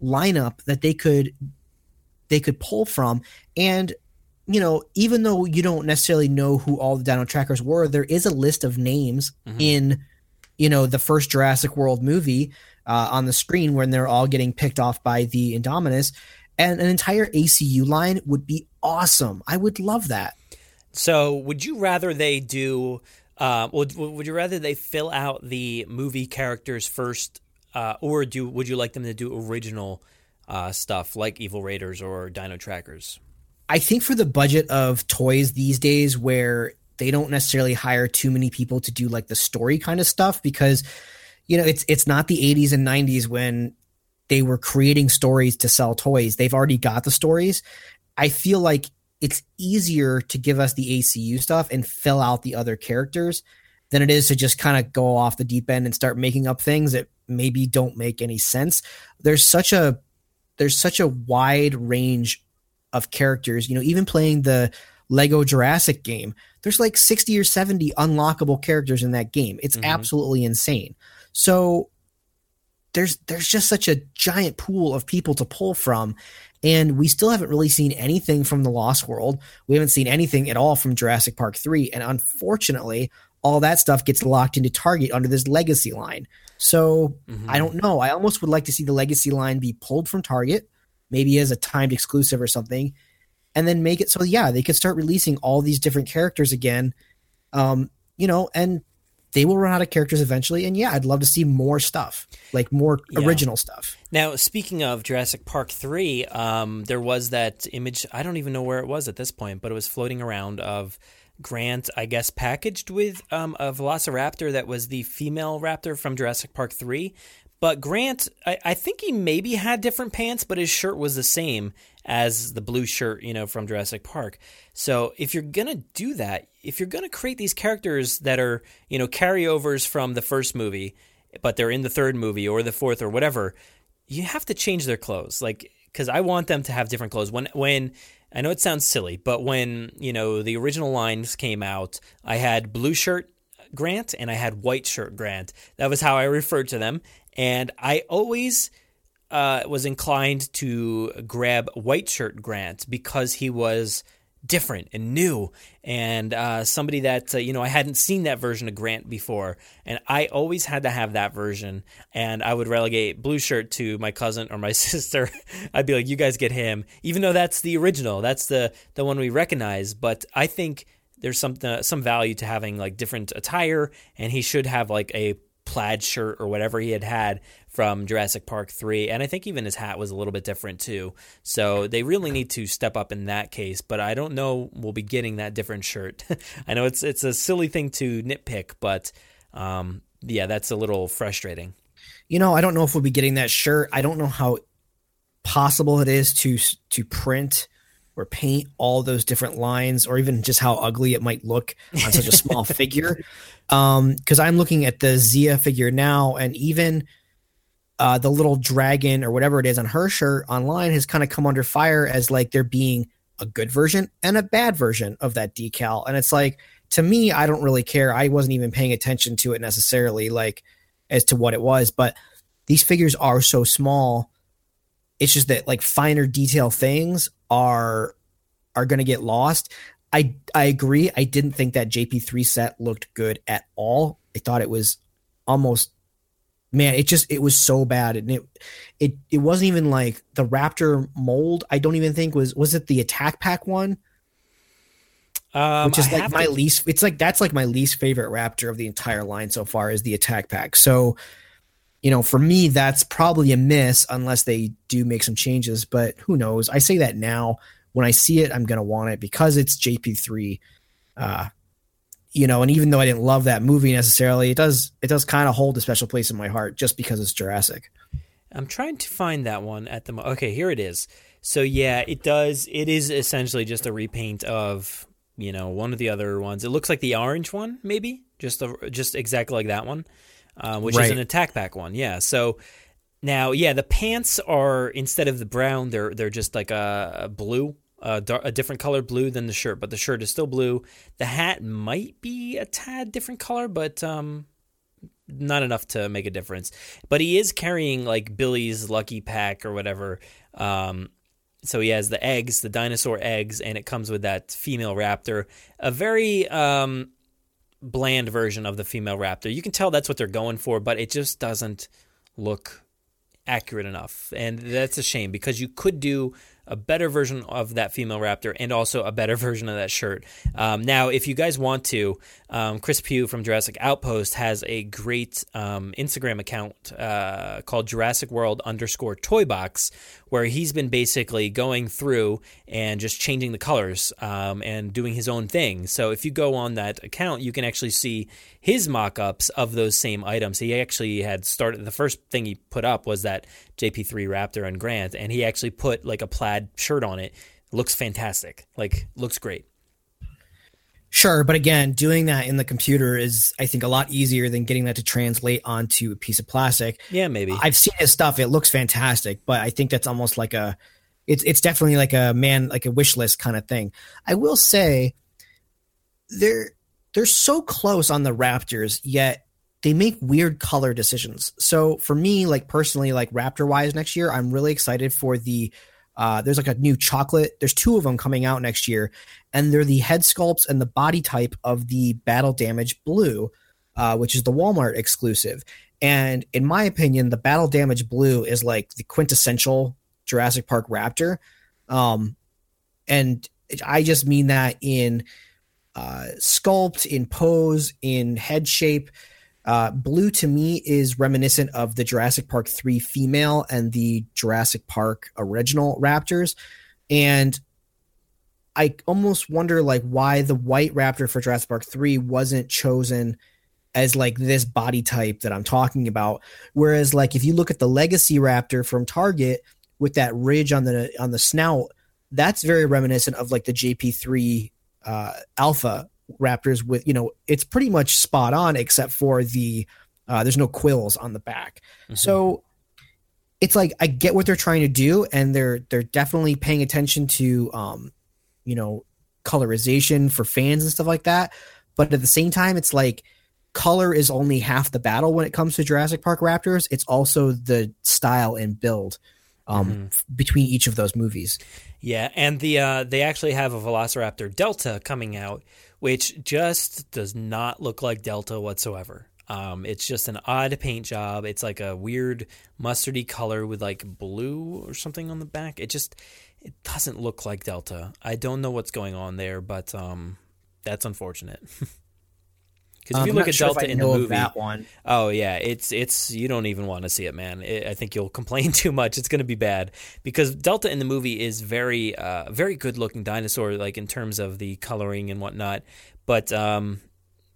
lineup that they could they could pull from, and you know, even though you don't necessarily know who all the Dino Trackers were, there is a list of names Mm-hmm. in you know the first Jurassic World movie uh, on the screen when they're all getting picked off by the Indominus, and an entire ACU line would be awesome. I would love that. So, would you rather they do? Uh, would would you rather they fill out the movie characters first, uh, or do would you like them to do original uh, stuff like Evil Raiders or Dino Trackers? I think for the budget of toys these days, where they don't necessarily hire too many people to do like the story kind of stuff, because you know it's it's not the 80s and 90s when they were creating stories to sell toys. They've already got the stories. I feel like it's easier to give us the ACU stuff and fill out the other characters than it is to just kind of go off the deep end and start making up things that maybe don't make any sense. There's such a there's such a wide range of characters, you know, even playing the Lego Jurassic game, there's like 60 or 70 unlockable characters in that game. It's mm-hmm. absolutely insane. So there's there's just such a giant pool of people to pull from and we still haven't really seen anything from the Lost World. We haven't seen anything at all from Jurassic Park 3 and unfortunately all that stuff gets locked into Target under this legacy line. So I don't know. I almost would like to see the legacy line be pulled from Target, maybe as a timed exclusive or something, and then make it so yeah, they could start releasing all these different characters again. Um, you know, and they will run out of characters eventually. And yeah, I'd love to see more stuff, like more Yeah. original stuff. Now, speaking of Jurassic Park 3, um, there was that image. I don't even know where it was at this point, but it was floating around of Grant, I guess, packaged with um, a velociraptor that was the female raptor from Jurassic Park 3. But Grant, I, I think he maybe had different pants, but his shirt was the same as the blue shirt, you know, from Jurassic Park. So if you're gonna do that, if you're gonna create these characters that are, you know, carryovers from the first movie, but they're in the third movie or the fourth or whatever, you have to change their clothes. Like, because I want them to have different clothes. When when I know it sounds silly, but when you know the original lines came out, I had blue shirt Grant and I had white shirt Grant. That was how I referred to them, and I always uh, was inclined to grab white shirt Grant because he was different and new. And uh, somebody that uh, you know I hadn't seen that version of Grant before. And I always had to have that version. And I would relegate blue shirt to my cousin or my sister. I'd be like you guys get him. Even though that's the original that's the the one we recognize. But I think there's some uh, some value to having like different attire. And he should have like a plaid shirt or whatever he had had from Jurassic Park 3 and I think even his hat was a little bit different too. So they really need to step up in that case, but I don't know we'll be getting that different shirt. I know it's it's a silly thing to nitpick, but um, yeah, that's a little frustrating. You know, I don't know if we'll be getting that shirt. I don't know how possible it is to to print or paint all those different lines or even just how ugly it might look on such a small figure. Um, cuz I'm looking at the Zia figure now and even uh, the little dragon or whatever it is on her shirt online has kind of come under fire as like there being a good version and a bad version of that decal. And it's like, to me, I don't really care. I wasn't even paying attention to it necessarily, like as to what it was. But these figures are so small. It's just that like finer detail things are are going to get lost. I I agree. I didn't think that JP3 set looked good at all. I thought it was almost man, it just it was so bad, and it it it wasn't even like the Raptor mold. I don't even think was was it the Attack Pack one, Um, which is I like my to- least. It's like that's like my least favorite Raptor of the entire line so far is the Attack Pack. So, you know, for me, that's probably a miss unless they do make some changes. But who knows? I say that now. When I see it, I'm gonna want it because it's JP3. Uh, you know, and even though I didn't love that movie necessarily, it does it does kind of hold a special place in my heart just because it's Jurassic. I'm trying to find that one at the mo- okay here it is. So yeah, it does. It is essentially just a repaint of you know one of the other ones. It looks like the orange one, maybe just a, just exactly like that one, uh, which is an attack pack one. Yeah. So Now, yeah, the pants are instead of the brown, they're they're just like a, a blue, a, dar- a different color blue than the shirt, but the shirt is still blue. The hat might be a tad different color, but um, not enough to make a difference. But he is carrying like Billy's lucky pack or whatever. Um, so he has the eggs, the dinosaur eggs, and it comes with that female raptor. A very um, bland version of the female raptor. You can tell that's what they're going for, but it just doesn't look accurate enough. And that's a shame because you could do a better version of that female raptor and also a better version of that shirt. Um, now, if you guys want to, um, Chris Pugh from Jurassic Outpost has a great um, Instagram account uh, called Jurassic World underscore Toy Box, where he's been basically going through and just changing the colors um, and doing his own thing. So if you go on that account, you can actually see his mock-ups of those same items. He actually had started the first thing he put up was that JP3 Raptor and Grant, and he actually put like a plaid shirt on it. Looks fantastic. Like looks great. Sure, but again, doing that in the computer is, I think, a lot easier than getting that to translate onto a piece of plastic. Yeah, maybe. I've seen his stuff; it looks fantastic, but I think that's almost like a, it's it's definitely like a man, like a wish list kind of thing. I will say, they're they're so close on the Raptors, yet they make weird color decisions. So for me, like personally, like Raptor wise, next year, I'm really excited for the uh, there's like a new chocolate. There's two of them coming out next year, and they're the head sculpts and the body type of the Battle Damage Blue, uh, which is the Walmart exclusive. And in my opinion, the Battle Damage Blue is like the quintessential Jurassic Park Raptor. Um, and I just mean that in uh, sculpt, in pose, in head shape. Uh, blue to me is reminiscent of the Jurassic Park 3 female and the Jurassic Park original Raptors. And I almost wonder like why the white Raptor for Jurassic Park 3 wasn't chosen as like this body type that I'm talking about. Whereas like if you look at the Legacy Raptor from Target with that ridge on the on the snout, that's very reminiscent of like the JP3 uh, Alpha Raptors with you know it's pretty much spot on except for the uh, there's no quills on the back. Mm-hmm. So it's like I get what they're trying to do, and they're they're definitely paying attention to um, you know colorization for fans and stuff like that. But at the same time, it's like color is only half the battle when it comes to Jurassic Park Raptors. It's also the style and build um, mm-hmm. f- between each of those movies. Yeah, and the uh, they actually have a Velociraptor Delta coming out, which just does not look like Delta whatsoever. Um, it's just an odd paint job. It's like a weird mustardy color with like blue or something on the back. It just it doesn't look like Delta. I don't know what's going on there, but um, that's unfortunate. Because if you look at sure Delta in the movie, that one, oh yeah, it's it's you don't even want to see it, man. It, I think you'll complain too much. It's going to be bad because Delta in the movie is very uh, very good looking dinosaur, like in terms of the coloring and whatnot. But um,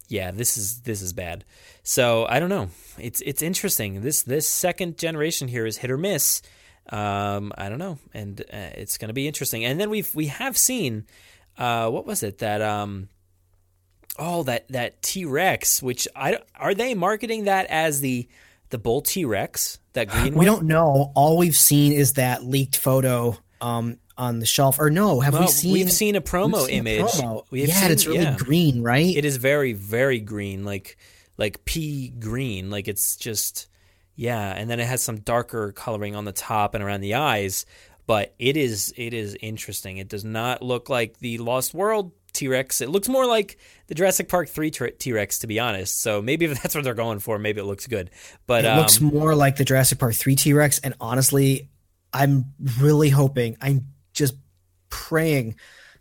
yeah, this is this is bad. So I don't know. It's it's interesting. This this second generation here is hit or miss. Um, I don't know, and uh, it's going to be interesting. And then we've we have seen uh, what was it that um oh that that T Rex, which I are they marketing that as the the bull T Rex that green? We one? don't know. All we've seen is that leaked photo um on the shelf. Or no, have well, we seen? We've seen a promo seen image. A promo. Yeah, seen, it's really yeah. green, right? It is very very green, like like pea green. Like it's just yeah, and then it has some darker coloring on the top and around the eyes. But it is it is interesting. It does not look like the Lost World T Rex. It looks more like the Jurassic Park 3 T Rex, to be honest. So maybe if that's what they're going for, maybe it looks good. But it um, looks more like the Jurassic Park 3 T Rex. And honestly, I'm really hoping, I'm just praying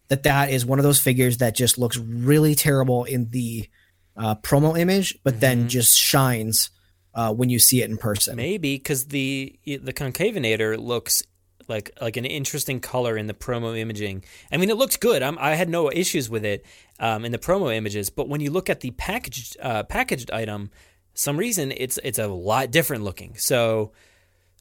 that that is one of those figures that just looks really terrible in the uh, promo image, but mm-hmm. then just shines uh, when you see it in person. maybe because the the Concavenator looks like like an interesting color in the promo imaging. I mean, it looks good. I'm, I had no issues with it um, in the promo images, but when you look at the packaged uh, packaged item, some reason it's it's a lot different looking. So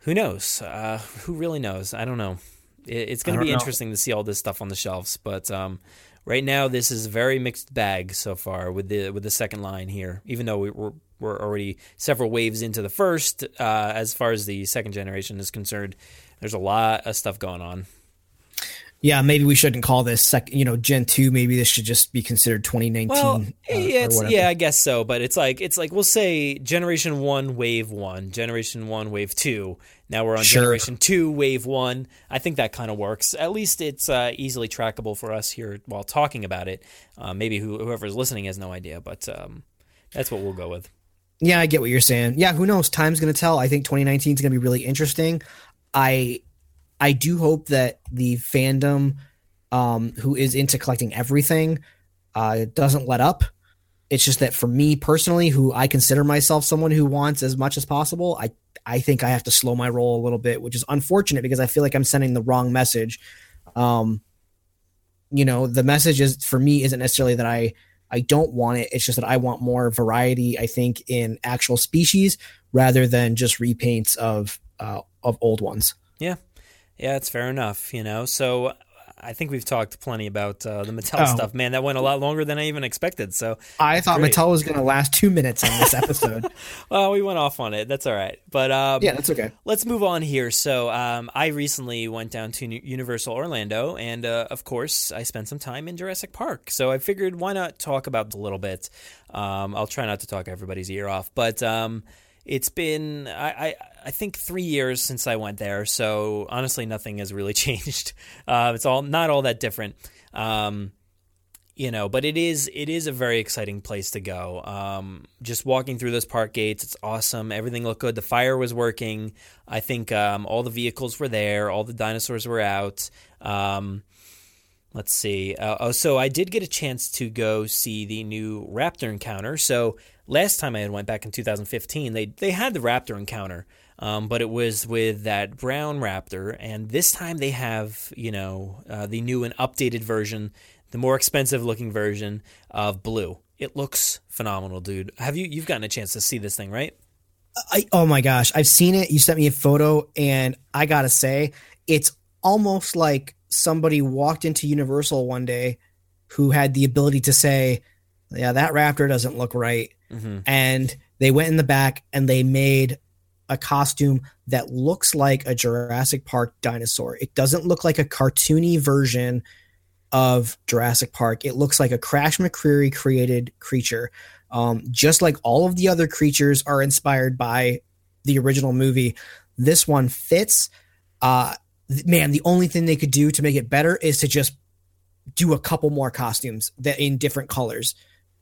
who knows? Uh, who really knows? I don't know. It, it's going to be know. interesting to see all this stuff on the shelves, but um, right now this is a very mixed bag so far with the with the second line here. Even though we, we're we're already several waves into the first. Uh, as far as the second generation is concerned, there's a lot of stuff going on. Yeah, maybe we shouldn't call this sec. You know, Gen two. Maybe this should just be considered 2019. Well, uh, yeah, it's, yeah, I guess so. But it's like it's like we'll say Generation One, Wave One, Generation One, Wave Two. Now we're on Sure. Generation Two, Wave One. I think that kind of works. At least it's uh, easily trackable for us here while talking about it. Uh, maybe who, whoever's listening has no idea, but um, that's what we'll go with. Yeah, I get what you're saying. Yeah, who knows? Time's going to tell. I think 2019 is going to be really interesting. I I do hope that the fandom um, who is into collecting everything uh, doesn't let up. It's just that for me personally, who I consider myself someone who wants as much as possible, I I think I have to slow my roll a little bit, which is unfortunate because I feel like I'm sending the wrong message. Um, you know, the message is for me isn't necessarily that I I don't want it. It's just that I want more variety. I think in actual species rather than just repaints of uh, of old ones. Yeah, yeah, it's fair enough. You know, so I think we've talked plenty about uh, the Mattel Oh. stuff. Man, that went a lot longer than I even expected. So I thought Great. Mattel was going to last two minutes on this episode. well, we went off on it. That's all right. But um, yeah, that's okay. Let's move on here. So, um, I recently went down to Universal Orlando, and uh, of course, I spent some time in Jurassic Park. So, I figured why not talk about it a little bit. Um, I'll try not to talk everybody's ear off, but um, it's been I, I I think three years since I went there. So, honestly, nothing has really changed. Uh, it's all not all that different. Um, you know but it is it is a very exciting place to go. Um, just walking through those park gates it's awesome. Everything looked good. The fire was working. I think um, all the vehicles were there. All the dinosaurs were out. Um, let's see. Uh, oh so i did get a chance to go see the new raptor encounter. So last time i had went back in 2015 they they had the raptor encounter um, but it was with that brown raptor and this time they have you know uh, the new and updated version the more expensive looking version of blue. It looks phenomenal dude. Have you you've gotten a chance to see this thing right? I, oh my gosh, I've seen it. You sent me a photo, and I gotta say, it's almost like somebody walked into Universal one day who had the ability to say, "Yeah, that raptor doesn't look right," mm-hmm. and they went in the back and they made a costume that looks like a Jurassic Park dinosaur. It doesn't look like a cartoony version of Jurassic Park. It looks like a Crash McCreery created creature. Um, just like all of the other creatures are inspired by the original movie, this one fits. Uh, man, the only thing they could do to make it better is to just do a couple more costumes that in different colors.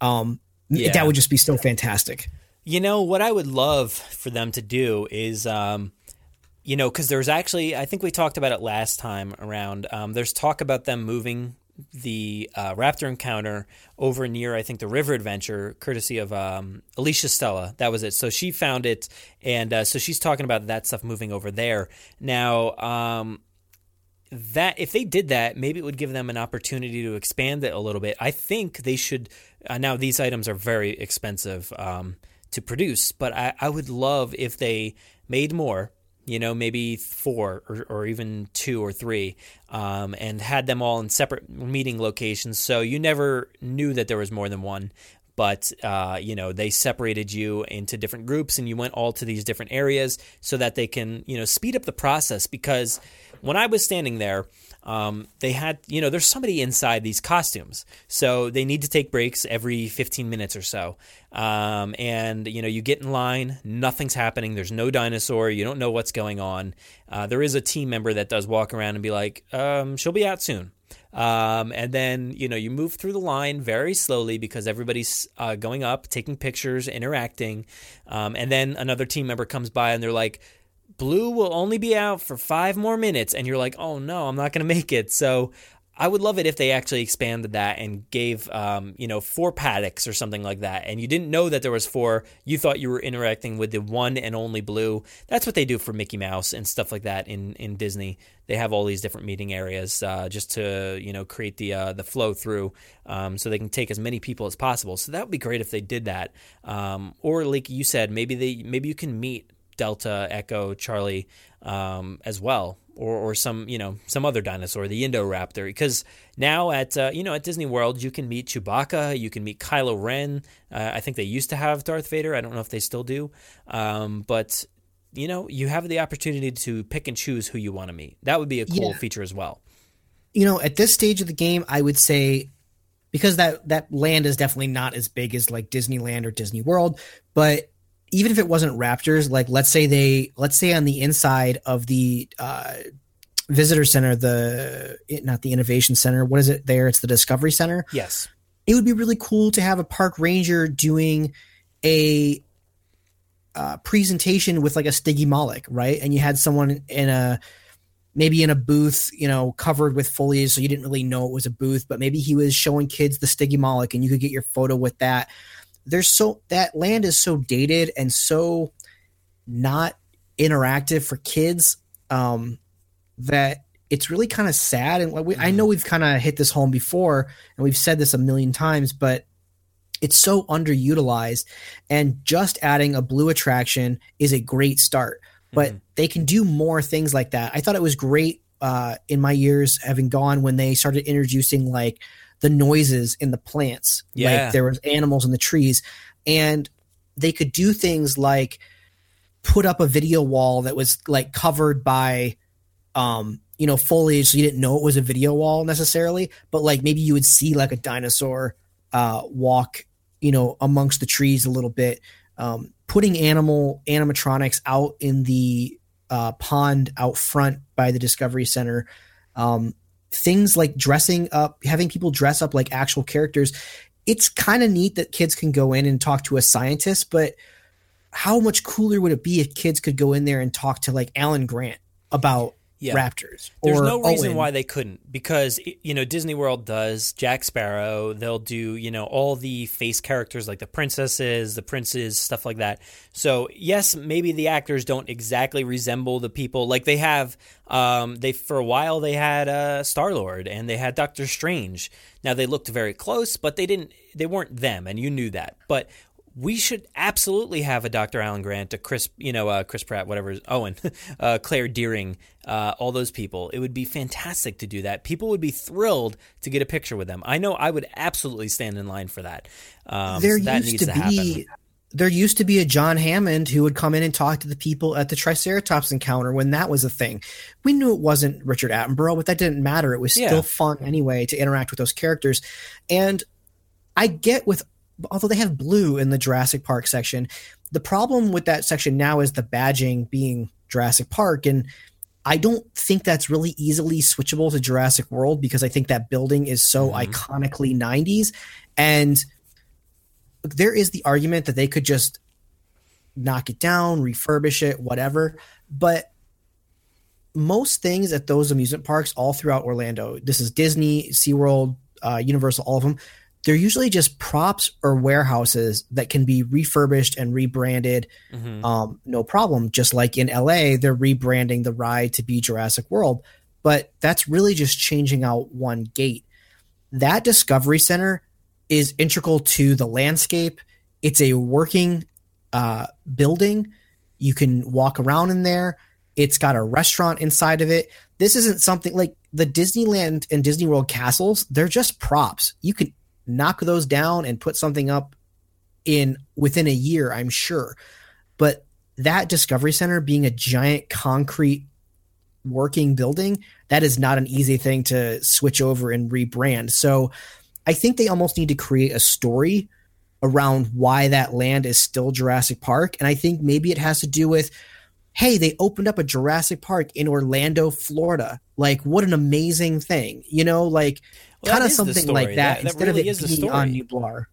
Um, Yeah. That would just be so fantastic. You know what I would love for them to do is, um, you know, because there's actually I think we talked about it last time around. Um, there's talk about them moving the uh, Raptor encounter over near I think the River Adventure, courtesy of um, Alicia Stella. That was it. So she found it, and uh, so she's talking about that stuff moving over there now. Um, that if they did that, maybe it would give them an opportunity to expand it a little bit. I think they should. Uh, now these items are very expensive um, to produce, but I, I would love if they made more. You know, maybe four or, or even two or three, um, and had them all in separate meeting locations, so you never knew that there was more than one but uh, you know they separated you into different groups and you went all to these different areas so that they can you know speed up the process because when i was standing there um, they had you know there's somebody inside these costumes. So they need to take breaks every 15 minutes or so. Um, and you know you get in line nothing's happening there's no dinosaur you don't know what's going on. Uh, there is a team member that does walk around and be like um, she'll be out soon. Um, and then you know you move through the line very slowly because everybody's uh, going up, taking pictures, interacting, um, and then another team member comes by and they're like, "Blue will only be out for five more minutes," and you're like, "Oh no, I'm not going to make it." So I would love it if they actually expanded that and gave, um, you know, four paddocks or something like that. And you didn't know that there was four. You thought you were interacting with the one and only blue. That's what they do for Mickey Mouse and stuff like that in, in Disney. They have all these different meeting areas uh, just to, you know, create the uh, the flow through, um, so they can take as many people as possible. So that would be great if they did that. Um, or like you said, maybe they maybe you can meet Delta, Echo, Charlie um, as well, or or some you know some other dinosaur, the Indoraptor. Because now at uh, you know at Disney World, you can meet Chewbacca, you can meet Kylo Ren. Uh, I think they used to have Darth Vader. I don't know if they still do, um, but you know you have the opportunity to pick and choose who you want to meet. That would be a cool Yeah. feature as well. you know, at this stage of the game, I would say because that that land is definitely not as big as like Disneyland or Disney World, but even if it wasn't Raptors, like let's say they let's say on the inside of the uh visitor center, the not the innovation center, what is it there? It's the Discovery Center. Yes. It would be really cool to have a park ranger doing a uh, presentation with like a Stygimoloch, right? And you had someone in a maybe in a booth, you know, covered with foliage, so you didn't really know it was a booth, but maybe he was showing kids the Stygimoloch, and you could get your photo with that. There's so that land is so dated and so not interactive for kids um, that it's really kind of sad. And we, I know we've kind of hit this home before, and we've said this a million times, but it's so underutilized. And just adding a blue attraction is a great start. But they can do more things like that. I thought it was great uh, in my years having gone when they started introducing like the noises in the plants. Yeah. Like there was animals in the trees, and they could do things like put up a video wall that was like covered by um you know foliage so you didn't know it was a video wall necessarily but like maybe you would see like a dinosaur uh walk you know amongst the trees a little bit um putting animal animatronics out in the uh pond out front by the discovery center um things like dressing up having people dress up like actual characters it's kind of neat that kids can go in and talk to a scientist but how much cooler would it be if kids could go in there and talk to like Alan Grant about Yeah. Raptors? There's no reason Owen? why they couldn't because you know Disney World does Jack Sparrow. They'll do you know all the face characters like the princesses, the princes, stuff like that. So yes, maybe the actors don't exactly resemble the people like they have. Um, they for a while they had uh, Star Lord and they had Doctor Strange. Now they looked very close, but they didn't. They weren't them, and you knew that. But we should absolutely have a Dr. Alan Grant, a Chris, you know, uh, Chris Pratt, whatever, Owen, uh, Claire Dearing, uh, all those people. It would be fantastic to do that. People would be thrilled to get a picture with them. I know I would absolutely stand in line for that. Um, there so that used needs to to be happen. there used to be a John Hammond who would come in and talk to the people at the Triceratops encounter when that was a thing. We knew it wasn't Richard Attenborough, but that didn't matter. It was still Yeah. fun anyway to interact with those characters. And I get with although they have blue in the Jurassic Park section, the problem with that section now is the badging being Jurassic Park and I don't think that's really easily switchable to Jurassic World because I think that building is so iconically 90s and there is the argument that they could just knock it down, refurbish it, whatever. But most things at those amusement parks all throughout Orlando, this is Disney, SeaWorld, uh, Universal, all of them, they're usually just props or warehouses that can be refurbished and rebranded. Mhm. Um, no problem. Just like in LA, they're rebranding the ride to be Jurassic World. But that's really just changing out one gate. That Discovery Center is integral to the landscape. It's a working uh, building. You can walk around in there. It's got a restaurant inside of it. This isn't something like the Disneyland and Disney World castles. They're just props. You can knock those down and put something up in within a year, I'm sure. But that Discovery Center being a giant concrete working building, that is not an easy thing to switch over and rebrand. So I think they almost need to create a story around why that land is still Jurassic Park. And I think maybe it has to do with hey, they opened up a Jurassic Park in Orlando, Florida. Like, what an amazing thing. You know, like Well, kind of something like that, That- that instead really of is it the being on story. Nublar.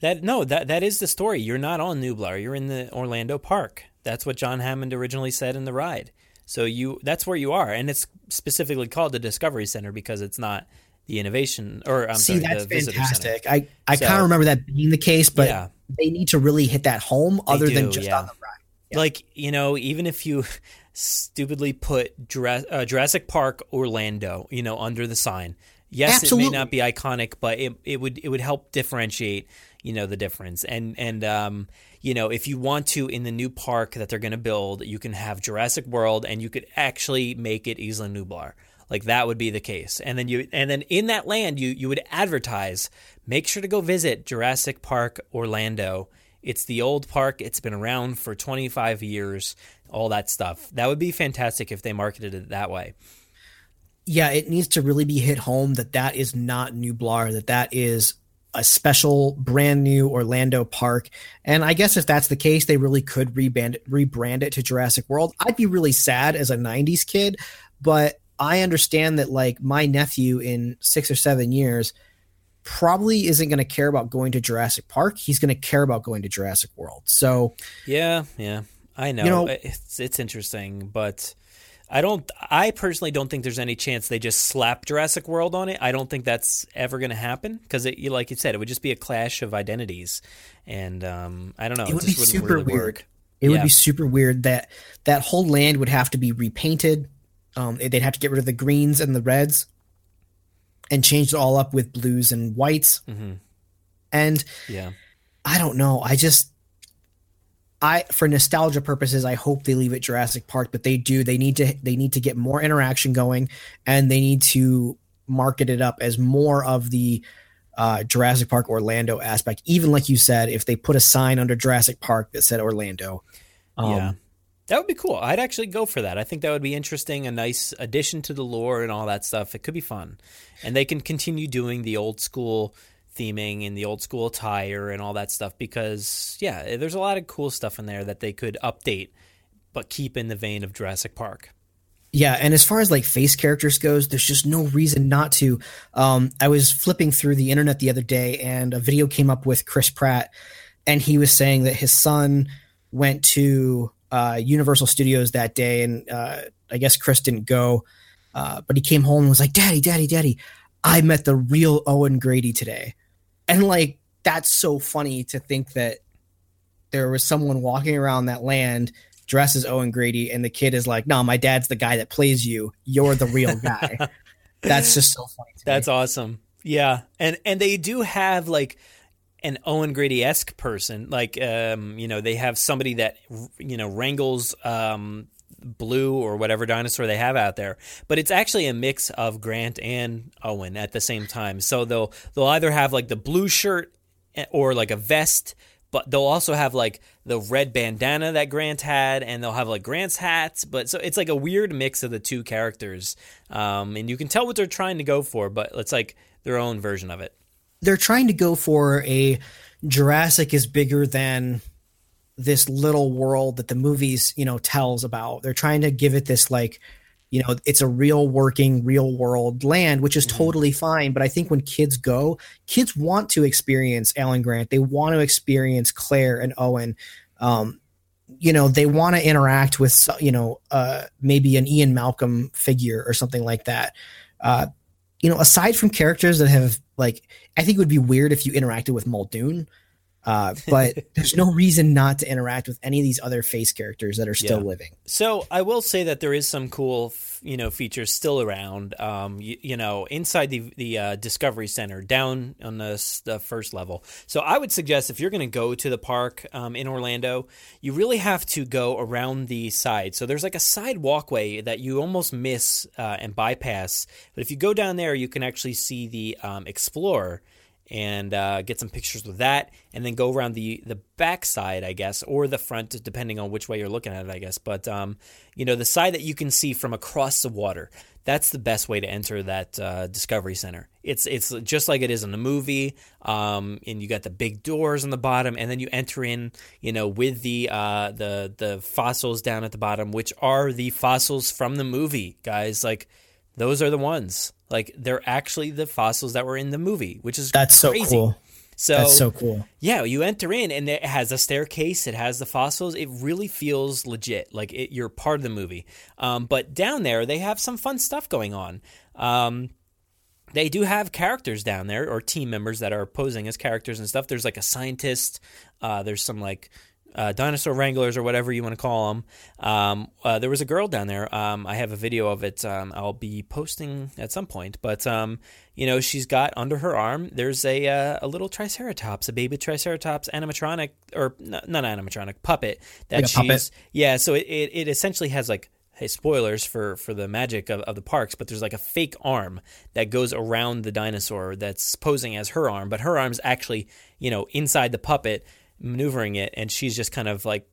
That no, that that is the story. You're not on Nublar. You're in the Orlando Park. That's what John Hammond originally said in the ride. So you that's where you are, and it's specifically called the Discovery Center because it's not the innovation or I'm See, sorry, that's fantastic. center. I, I So- kind of remember that being the case, but Yeah. they need to really hit that home other than just yeah. on the ride. Like you know, even if you stupidly put Jura- uh, Jurassic Park Orlando, you know, under the sign, Yes, Absolutely. it may not be iconic, but it, it would it would help differentiate, you know, the difference. And and um, you know, if you want to in the new park that they're going to build, you can have Jurassic World, and you could actually make it Isla Nublar. Like that would be the case. And then you and then in that land, you you would advertise. Make sure to go visit Jurassic Park Orlando. It's the old park. It's been around for 25 years. All that stuff. That would be fantastic if they marketed it that way yeah, it needs to really be hit home that that is not Nublar, that that is a special, brand new Orlando park. And I guess if that's the case, they really could rebrand it, rebrand it to Jurassic World. I'd be really sad as a '90s kid, but I understand that like my nephew in six or seven years probably isn't going to care about going to Jurassic Park. He's going to care about going to Jurassic World. So yeah, yeah, I know. You know- it's it's interesting, but I don't. I personally don't think there's any chance they just slap Jurassic World on it. I don't think that's ever going to happen because, it, like you said, it would just be a clash of identities, and um, I don't know. it would be wouldn't super really weird. work. It would be super weird that that whole land would have to be repainted. Um, they'd have to get rid of the greens and the reds, and change it all up with blues and whites. Mhm. And Yeah. I don't know. I just, I for nostalgia purposes, I hope they leave it Jurassic Park, but they do. They need to. They need to get more interaction going, and they need to market it up as more of the uh, Jurassic Park Orlando aspect. Even like you said, if they put a sign under Jurassic Park that said Orlando, um, yeah. That would be cool. I'd actually go for that. I think that would be interesting, a nice addition to the lore and all that stuff. It could be fun. And they can continue doing the old school theming and the old school attire and all that stuff because, yeah, there's a lot of cool stuff in there that they could update but keep in the vein of Jurassic Park. Yeah, and as far as like face characters goes, there's just no reason not to. Um, I was flipping through the internet the other day, and a video came up with Chris Pratt, and he was saying that his son went to uh, Universal Studios that day, and uh, I guess Chris didn't go, uh, but he came home and was like, "Daddy, Daddy, Daddy, I met the real Owen Grady today," and like that's so funny to think that there was someone walking around that land dressed as Owen Grady, and the kid is like, "No, my dad's the guy that plays you. You're the real guy." That's just so funny. To That's me. awesome. Yeah, and and they do have like an Owen Grady esque person. Like, um, you know, they have somebody that you know wrangles um, Blue or whatever dinosaur they have out there. But it's actually a mix of Grant and Owen at the same time. So they'll they'll either have like the blue shirt eh, or like a vest. But they'll also have like the red bandana that Grant had, and they'll have like Grant's hat. But so it's like a weird mix of the two characters, um, and you can tell what they're trying to go for. But it's like their own version of it. They're trying to go for a Jurassic is bigger than this little world that the movies, you know, tells about. They're trying to give it this like, you know, it's a real working, real world land, which is totally fine. But I think when kids go, kids want to experience Alan Grant. They want to experience Claire and Owen. Um, you know, they want to interact with, you know, uh, maybe an Ian Malcolm figure or something like that. Uh, you know, aside from characters that have like, I think it would be weird if you interacted with Muldoon. Uh, but there's no reason not to interact with any of these other face characters that are still Yeah. living. So I will say that there is some cool, f- you know, features still around. Um, you, you know, inside the the uh, Discovery Center, down on the, s- the first level. So I would suggest if you're going to go to the park um, in Orlando, you really have to go around the side. So there's like a side walkway that you almost miss uh, and bypass. But if you go down there, you can actually see the um, Explorer and uh, get some pictures with that, and then go around the the back side, I guess, or the front, depending on which way you're looking at it, I guess. But um, you know, the side that you can see from across the water. That's the best way to enter that uh, Discovery Center. It's it's just like it is in the movie, um, and you got the big doors on the bottom, and then you enter in, you know, with the uh, the the fossils down at the bottom, which are the fossils from the movie, guys. Like those are the ones. Like they're actually the fossils that were in the movie, which is That's so cool. So That's so cool. yeah, you enter in and it has a staircase. It has the fossils. It really feels legit, like it, you're part of the movie. Um, but down there, they have some fun stuff going on. Um, they do have characters down there or team members that are posing as characters and stuff. There's like a scientist. Uh, there's some like uh, dinosaur wranglers or whatever you want to call them. Um, uh, there was a girl down there. Um, I have a video of it. Um, I'll be posting at some point. But um, you know, she's got under her arm. There's a uh, a little Triceratops, a baby Triceratops animatronic or not, not animatronic puppet that Like she's puppet? yeah. So it, it, it essentially has like hey spoilers for for the magic of, of the parks but there's like a fake arm that goes around the dinosaur that's posing as her arm but her arm's actually you know inside the puppet maneuvering it and she's just kind of like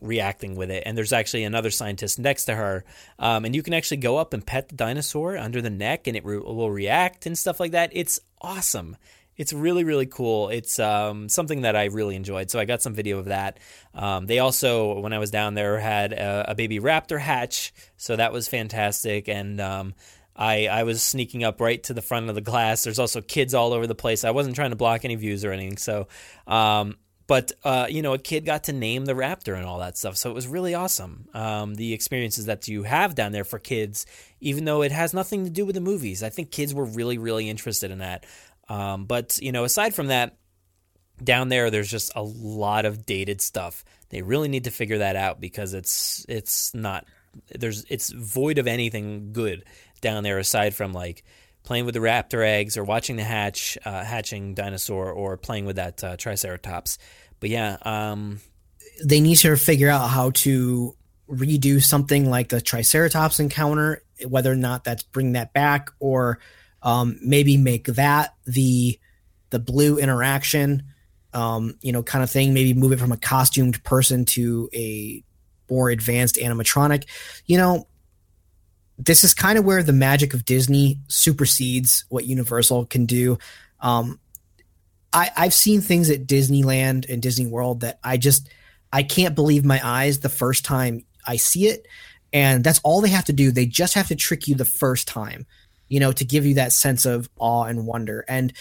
reacting with it. And there's actually another scientist next to her um, and you can actually go up and pet the dinosaur under the neck and it re- will react and stuff like that. It's awesome. It's really really cool. It's um, something that i really enjoyed. So i got some video of that. Um, they also when i was down there had a, a baby raptor hatch. So that was fantastic. And um, I, I was sneaking up right to the front of the glass. There's also kids all over the place. I wasn't trying to block any views or anything. So um, but uh, you know a kid got to name the raptor and all that stuff. So it was really awesome um, the experiences that you have down there for kids even though it has nothing to do with the movies. I think kids were really really interested in that. Um, but you know, aside from that, down there, there's just a lot of dated stuff. They really need to figure that out because it's it's not there's it's void of anything good down there aside from like playing with the raptor eggs or watching the hatch uh, hatching dinosaur or playing with that uh, triceratops. But yeah, um, they need to figure out how to redo something like the Triceratops encounter, whether or not that's bring that back or um, maybe make that the the blue interaction, um, you know, kind of thing. Maybe move it from a costumed person to a more advanced animatronic. You know, this is kind of where the magic of Disney supersedes what Universal can do. Um, I, I've seen things at Disneyland and Disney World that I just I can't believe my eyes the first time I see it. And that's all they have to do. They just have to trick you the first time, you know, to give you that sense of awe and wonder. And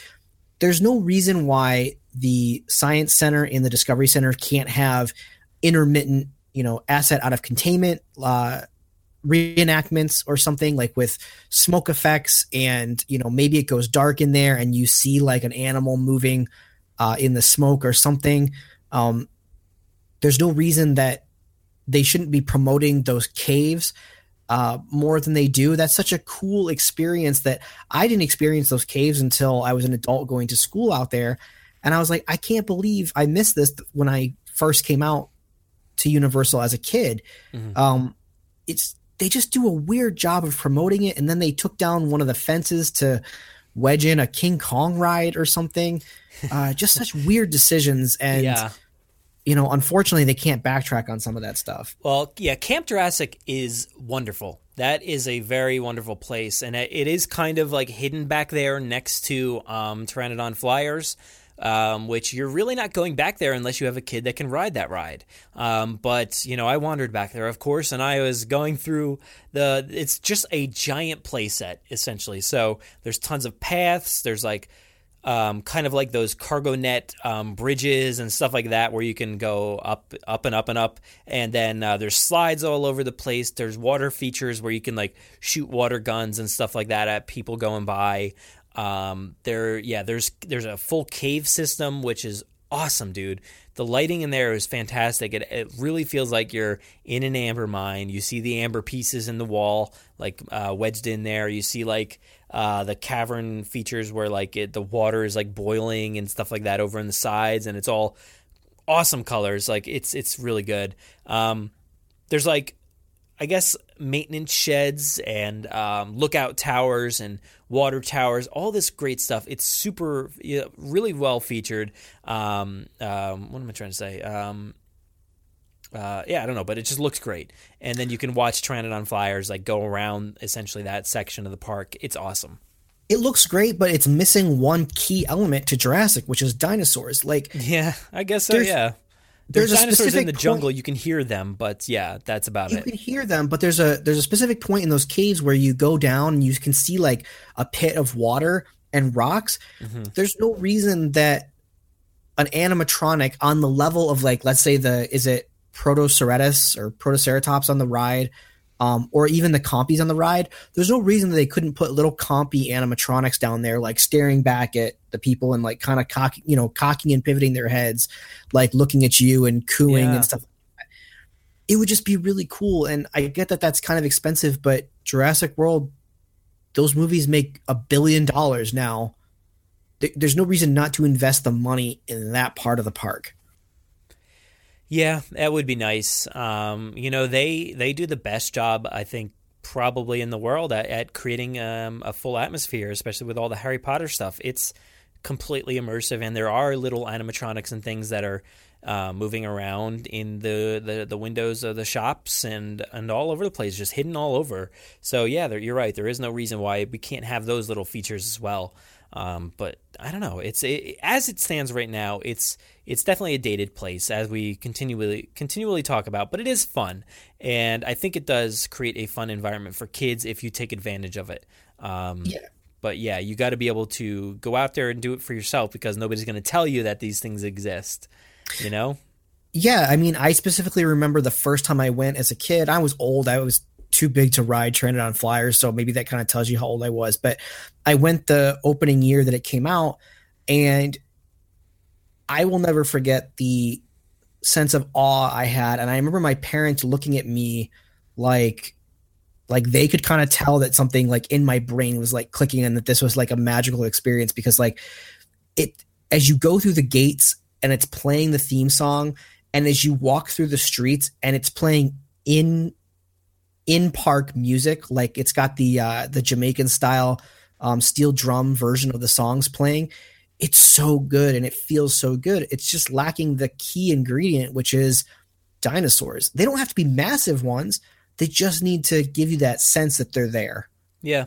there's no reason why the Science Center and the Discovery Center can't have intermittent, you know, asset out of containment uh, reenactments or something like with smoke effects and you know maybe it goes dark in there and you see like an animal moving uh, in the smoke or something um, there's no reason that they shouldn't be promoting those caves uh, more than they do. That's such a cool experience that i didn't experience those caves until i was an adult going to school out there. And i was like i can't believe i missed this when i first came out to universal as a kid. Mm-hmm. um, it's they just do a weird job of promoting it and then they took down one of the fences to wedge in a king kong ride or something uh, just such weird decisions and Yeah. you know unfortunately they can't backtrack on some of that stuff Well, yeah, Camp Jurassic is wonderful. That is a very wonderful place, and it is kind of like hidden back there next to um, Pteranodon Flyers, um, which you're really not going back there unless you have a kid that can ride that ride. Um, but you know, I wandered back there, of course, and I was going through the. It's just a giant playset essentially. So there's tons of paths. There's like um, kind of like those cargo net um, bridges and stuff like that, where you can go up, up and up and up. And then uh, there's slides all over the place. There's water features where you can like shoot water guns and stuff like that at people going by. Um, there, yeah, there's there's a full cave system, which is awesome, dude. The lighting in there is fantastic. It, it really feels like you're in an amber mine. You see the amber pieces in the wall, like uh, wedged in there. You see like uh, the cavern features where like it, the water is like boiling and stuff like that over in the sides, and it's all awesome colors. Like it's it's really good. Um, there's like I guess maintenance sheds and um, lookout towers and water towers, all this great stuff. It's super, yeah, really well featured. Um, um, what am I trying to say? Um, uh, yeah, I don't know, but it just looks great. And then you can watch Pteranodon Flyers like go around essentially that section of the park. It's awesome. it looks great but it's missing one key element to jurassic which is dinosaurs like Yeah, I guess so. Yeah, there's, there's a dinosaurs in the point- jungle. You can hear them, but yeah, that's about you it. You can hear them but there's a there's a specific point in those caves where you go down and you can see like a pit of water and rocks Mm-hmm. there's no reason that an animatronic on the level of like let's say the is it protoceratops or protoceratops on the ride um, or even the compies on the ride, there's no reason that they couldn't put little compy animatronics down there, like staring back at the people and like kind of cocking, you know, cocking and pivoting their heads, like looking at you and cooing Yeah. and stuff. It would just be really cool. And I get that that's kind of expensive, but Jurassic World, those movies make a billion dollars now. There's no reason not to invest the money in that part of the park. Yeah, that would be nice. Um, you know, they they do the best job, I think, probably in the world at, at creating um, a full atmosphere, especially with all the Harry Potter stuff. It's completely immersive, and there are little animatronics and things that are uh, moving around in the, the, the windows of the shops and and all over the place, just hidden all over. So yeah, you're right. There is no reason why we can't have those little features as well. Um, but I don't know. It's it, as it stands right now. It's it's definitely a dated place as we continually continually talk about. But it is fun, and I think it does create a fun environment for kids if you take advantage of it. Um, Yeah. But yeah, you got to be able to go out there and do it for yourself because nobody's going to tell you that these things exist. You know? Yeah, I mean, I specifically remember the first time I went as a kid. I was old. I was too big to ride Pteranodon Flyers, so maybe that kind of tells you how old I was. But I went the opening year that it came out, and I will never forget the sense of awe I had. And I remember my parents looking at me like like they could kind of tell that something like in my brain was like clicking and that this was like a magical experience because like it as you go through the gates and it's playing the theme song and as you walk through the streets and it's playing in in park music like it's got the uh the Jamaican style um steel drum version of the songs playing. It's so good and it feels so good. It's just lacking the key ingredient which is dinosaurs. They don't have to be massive ones. They just need to give you that sense that they're there. Yeah.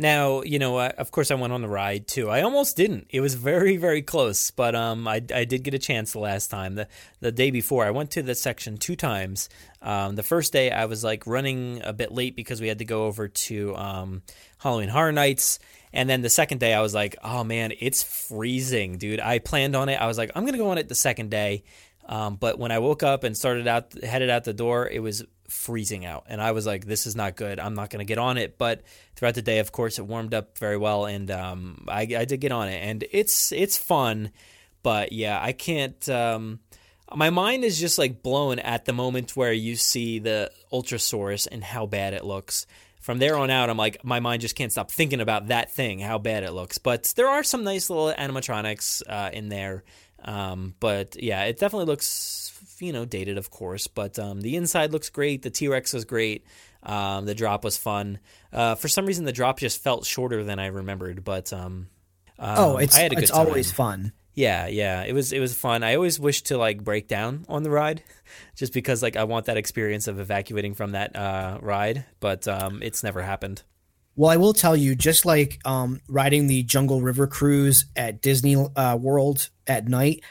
Now, you know, I, of course, I went on the ride too. I almost didn't. It was very, very close, but um, I, I did get a chance the last time. The the day before, I went to the section two times. Um, the first day, I was like running a bit late because we had to go over to um, Halloween Horror Nights. And then the second day, I was like, oh man, it's freezing, dude. I planned on it. I was like, I'm gonna go on it the second day. Um, but when I woke up and started out, headed out the door, it was freezing out, and I was like, "This is not good. I'm not going to get on it." But throughout the day, of course, it warmed up very well, and um, I, I did get on it, and it's it's fun. But yeah, I can't. Um, my mind is just like blown at the moment where you see the Ultrasaurus and how bad it looks. From there on out, I'm like, my mind just can't stop thinking about that thing, how bad it looks. But there are some nice little animatronics uh, in there. Um, but yeah, it definitely looks, you know, dated, of course. But um, the inside looks great. The T Rex was great. Um, the drop was fun. Uh, for some reason, the drop just felt shorter than I remembered. But um, oh um, it's I had a good it's always fun Yeah, yeah, it was it was fun. I always wish to like break down on the ride, just because like I want that experience of evacuating from that uh, ride, but um, it's never happened. Well, I will tell you, just like um, riding the Jungle River cruise at Disney uh, World at night,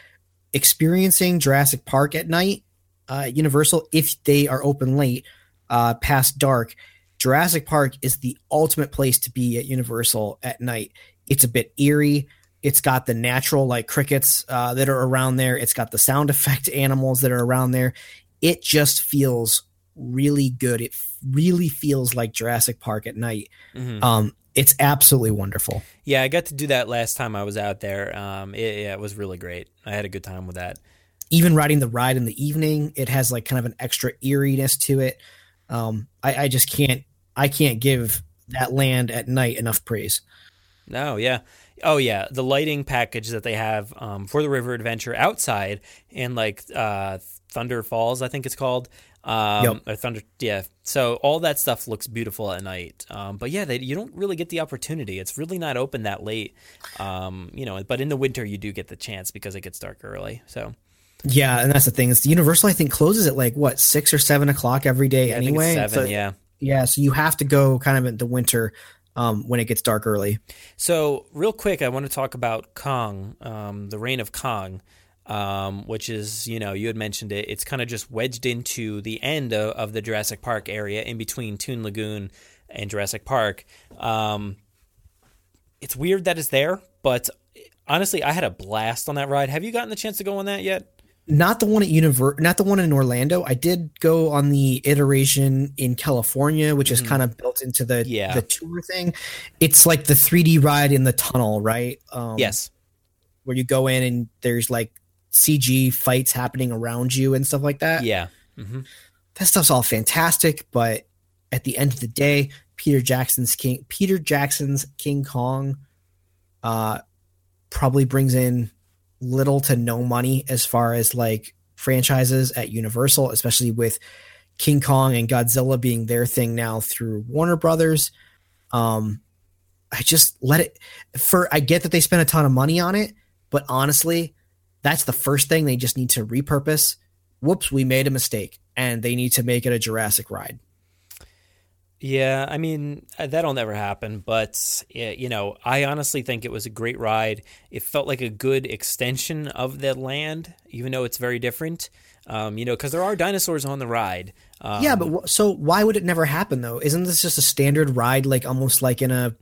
experiencing Jurassic Park at night, uh, Universal, if they are open late, uh, past dark, Jurassic Park is the ultimate place to be at Universal at night. It's a bit eerie. It's got the natural like crickets uh, that are around there. It's got the sound effect animals that are around there. It just feels really good. It really feels like Jurassic Park at night. Mhm. Um, it's absolutely wonderful. Yeah, I got to do that last time I was out there. Um, it, yeah, it was really great. I had a good time with that. Even riding the ride in the evening, it has like kind of an extra eeriness to it. Um, I, I just can't, I can't give that land at night enough praise. No, yeah. Oh, yeah. The lighting package that they have um, for the river adventure outside and like uh, Thunder Falls, I think it's called. Um, Yep. Or Thunder, yeah. So all that stuff looks beautiful at night. Um, but yeah, they, you don't really get the opportunity. It's really not open that late. Um, you know, but in the winter you do get the chance because it gets dark early. So Yeah, and that's the thing. It's the Universal I think closes at like what six or seven o'clock every day yeah, I think it's anyway. seven. So- yeah. yeah. So you have to go kind of in the winter um, when it gets dark early. So, real quick, I want to talk about Kong, um, the reign of Kong, um, which is, you know, you had mentioned it. It's kind of just wedged into the end of, of the Jurassic Park area in between Toon Lagoon and Jurassic Park. Um, it's weird that it's there, but honestly, I had a blast on that ride. Have you gotten the chance to go on that yet? not the one at Univer, not the one in Orlando. I did go on the iteration in California, which is Mhm. kind of built into the Yeah. the tour thing. It's like the 3D ride in the tunnel, right? Um, yes. where you go in and there's like CG fights happening around you and stuff like that. Yeah. hmm that stuff's all fantastic, but at the end of the day, Peter Jackson's King Peter Jackson's King Kong uh probably brings in little to no money as far as like franchises at Universal, especially with King Kong and Godzilla being their thing now through Warner Brothers. Um I just let it for I get that they spent a ton of money on it, but honestly, that's the first thing they just need to repurpose. Whoops, we made a mistake and they need to make it a Jurassic ride. Yeah, I mean uh, that'll never happen. But you know, I honestly think it was a great ride. It felt like a good extension of the land, even though it's very different. Um, you know, because there are dinosaurs on the ride. Um, yeah, but wh- so why would it never happen though? Isn't this just a standard ride, like almost like in a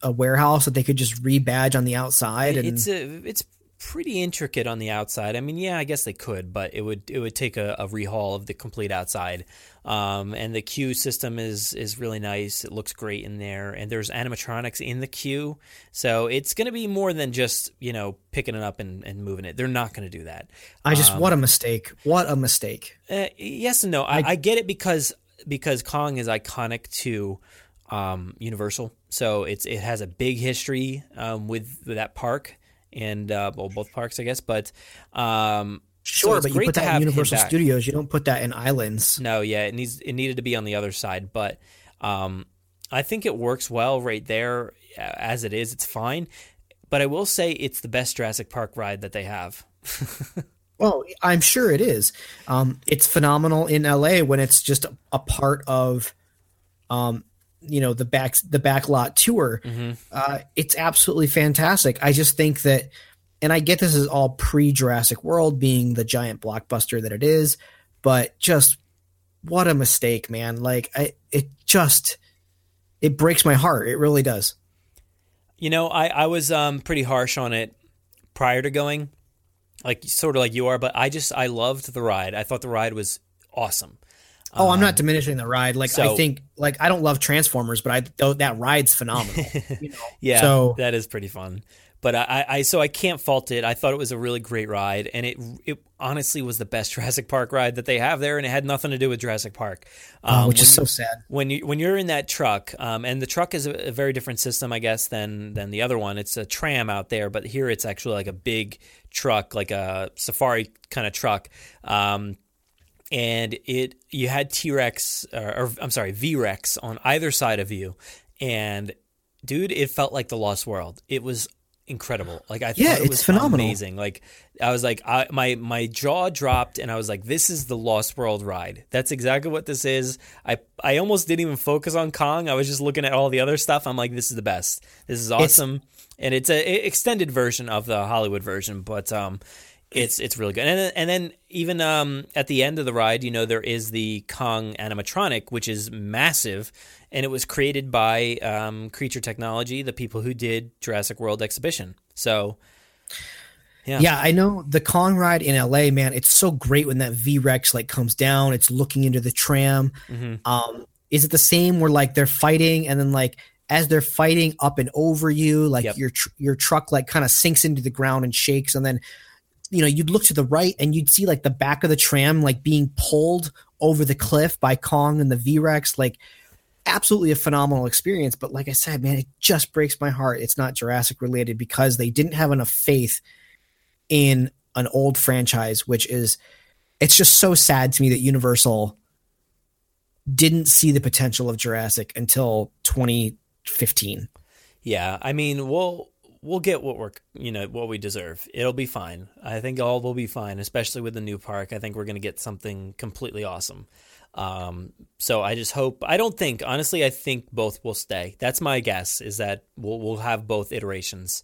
a warehouse that they could just rebadge on the outside? And it's a it's pretty intricate on the outside. I mean, yeah, I guess they could, but it would it would take a, a rehaul of the complete outside. Um, and the queue system is is really nice. It looks great in there, and there's animatronics in the queue, so it's going to be more than just you know picking it up and, and moving it. They're not going to do that. I just Um, what a mistake! What a mistake! uh, yes and no. I, I get it because because Kong is iconic to um, Universal, so it's it has a big history um, with, with that park and uh, well, both parks, I guess. But um, Sure, it's but you put that in Universal. Studios. You don't put that in Islands. No, yeah, it needs it needed to be on the other side, but um, I think it works well right there as it is. It's fine, but I will say it's the best Jurassic Park ride that they have. Well, I'm sure it is. Um, it's phenomenal in LA when it's just a, a part of, um, you know, the back the backlot tour. Uh, it's absolutely fantastic. I just think that, and I get this is all pre Jurassic World being the giant blockbuster that it is, but just what a mistake, man! Like I, it just it breaks my heart. It really does. You know, I, I was um, pretty harsh on it prior to going, like sort of like you are, but I just I loved the ride. I thought the ride was awesome. Oh, I'm not diminishing the ride. Like I Um, think, like I don't love Transformers, but I though that ride's phenomenal. you know? Yeah, So that is pretty fun. But I, I, I- so I can't fault it. I thought it was a really great ride, and it it honestly was the best Jurassic Park ride that they have there, and it had nothing to do with Jurassic Park. Oh, which when is you- so sad. When you when you're in that truck, um, and the truck is a, a very different system, I guess, than than the other one. It's a tram out there, but here it's actually like a big truck, like a safari kind of truck. Um, and it you had T Rex or, or I'm sorry V Rex on either side of you, and dude, it felt like the Lost World. It was incredible. Like I Yeah, thought it it's was phenomenal. amazing. Like I was like I, my my jaw dropped, and I was like, this is the Lost World ride. That's exactly what this is. I I almost didn't even focus on Kong. I was just looking at all the other stuff. I'm like, this is the best. This is awesome. and it's a a extended version of the Hollywood version, but um, it's it's really good. And then, and then even um at the end of the ride, you know, there is the Kong animatronic, which is massive, and it was created by um, Creature Technology, the people who did Jurassic World Exhibition. So. Yeah. Yeah. I know the Kong ride in LA, man. It's so great when that V Rex like comes down. It's looking into the tram. Mhm. Um, is it the same where like they're fighting and then like as they're fighting up and over you, like Yep. your tr- your truck like kind of sinks into the ground and shakes, and then you know you'd look to the right and you'd see like the back of the tram like being pulled over the cliff by Kong and the V Rex, like. Absolutely a phenomenal experience, but like I said, man, it just breaks my heart. It's not Jurassic related because they didn't have enough faith in an old franchise, which is it's just so sad to me that Universal didn't see the potential of Jurassic until 2015. Yeah, I mean, we'll we'll get what we're you know what we deserve. It'll be fine. I think all will be fine, especially with the new park. I think we're going to get something completely awesome. Um, so I just hope. I don't think honestly. I think both will stay. That's my guess. Is that we'll we'll have both iterations.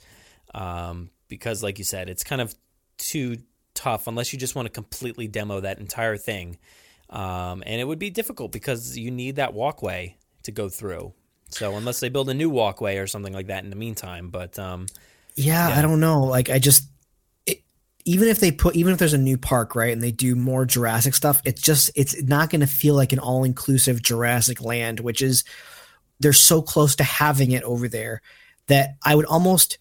Um, because like you said, it's kind of too tough unless you just want to completely demo that entire thing. Um, and it would be difficult because you need that walkway to go through. So unless they build a new walkway or something like that in the meantime, but um, Yeah, Yeah. I don't know. Like I just it, even if they put even if there's a new park right and they do more Jurassic stuff, it's just it's not going to feel like an all inclusive Jurassic Land, which is they're so close to having it over there that I would almost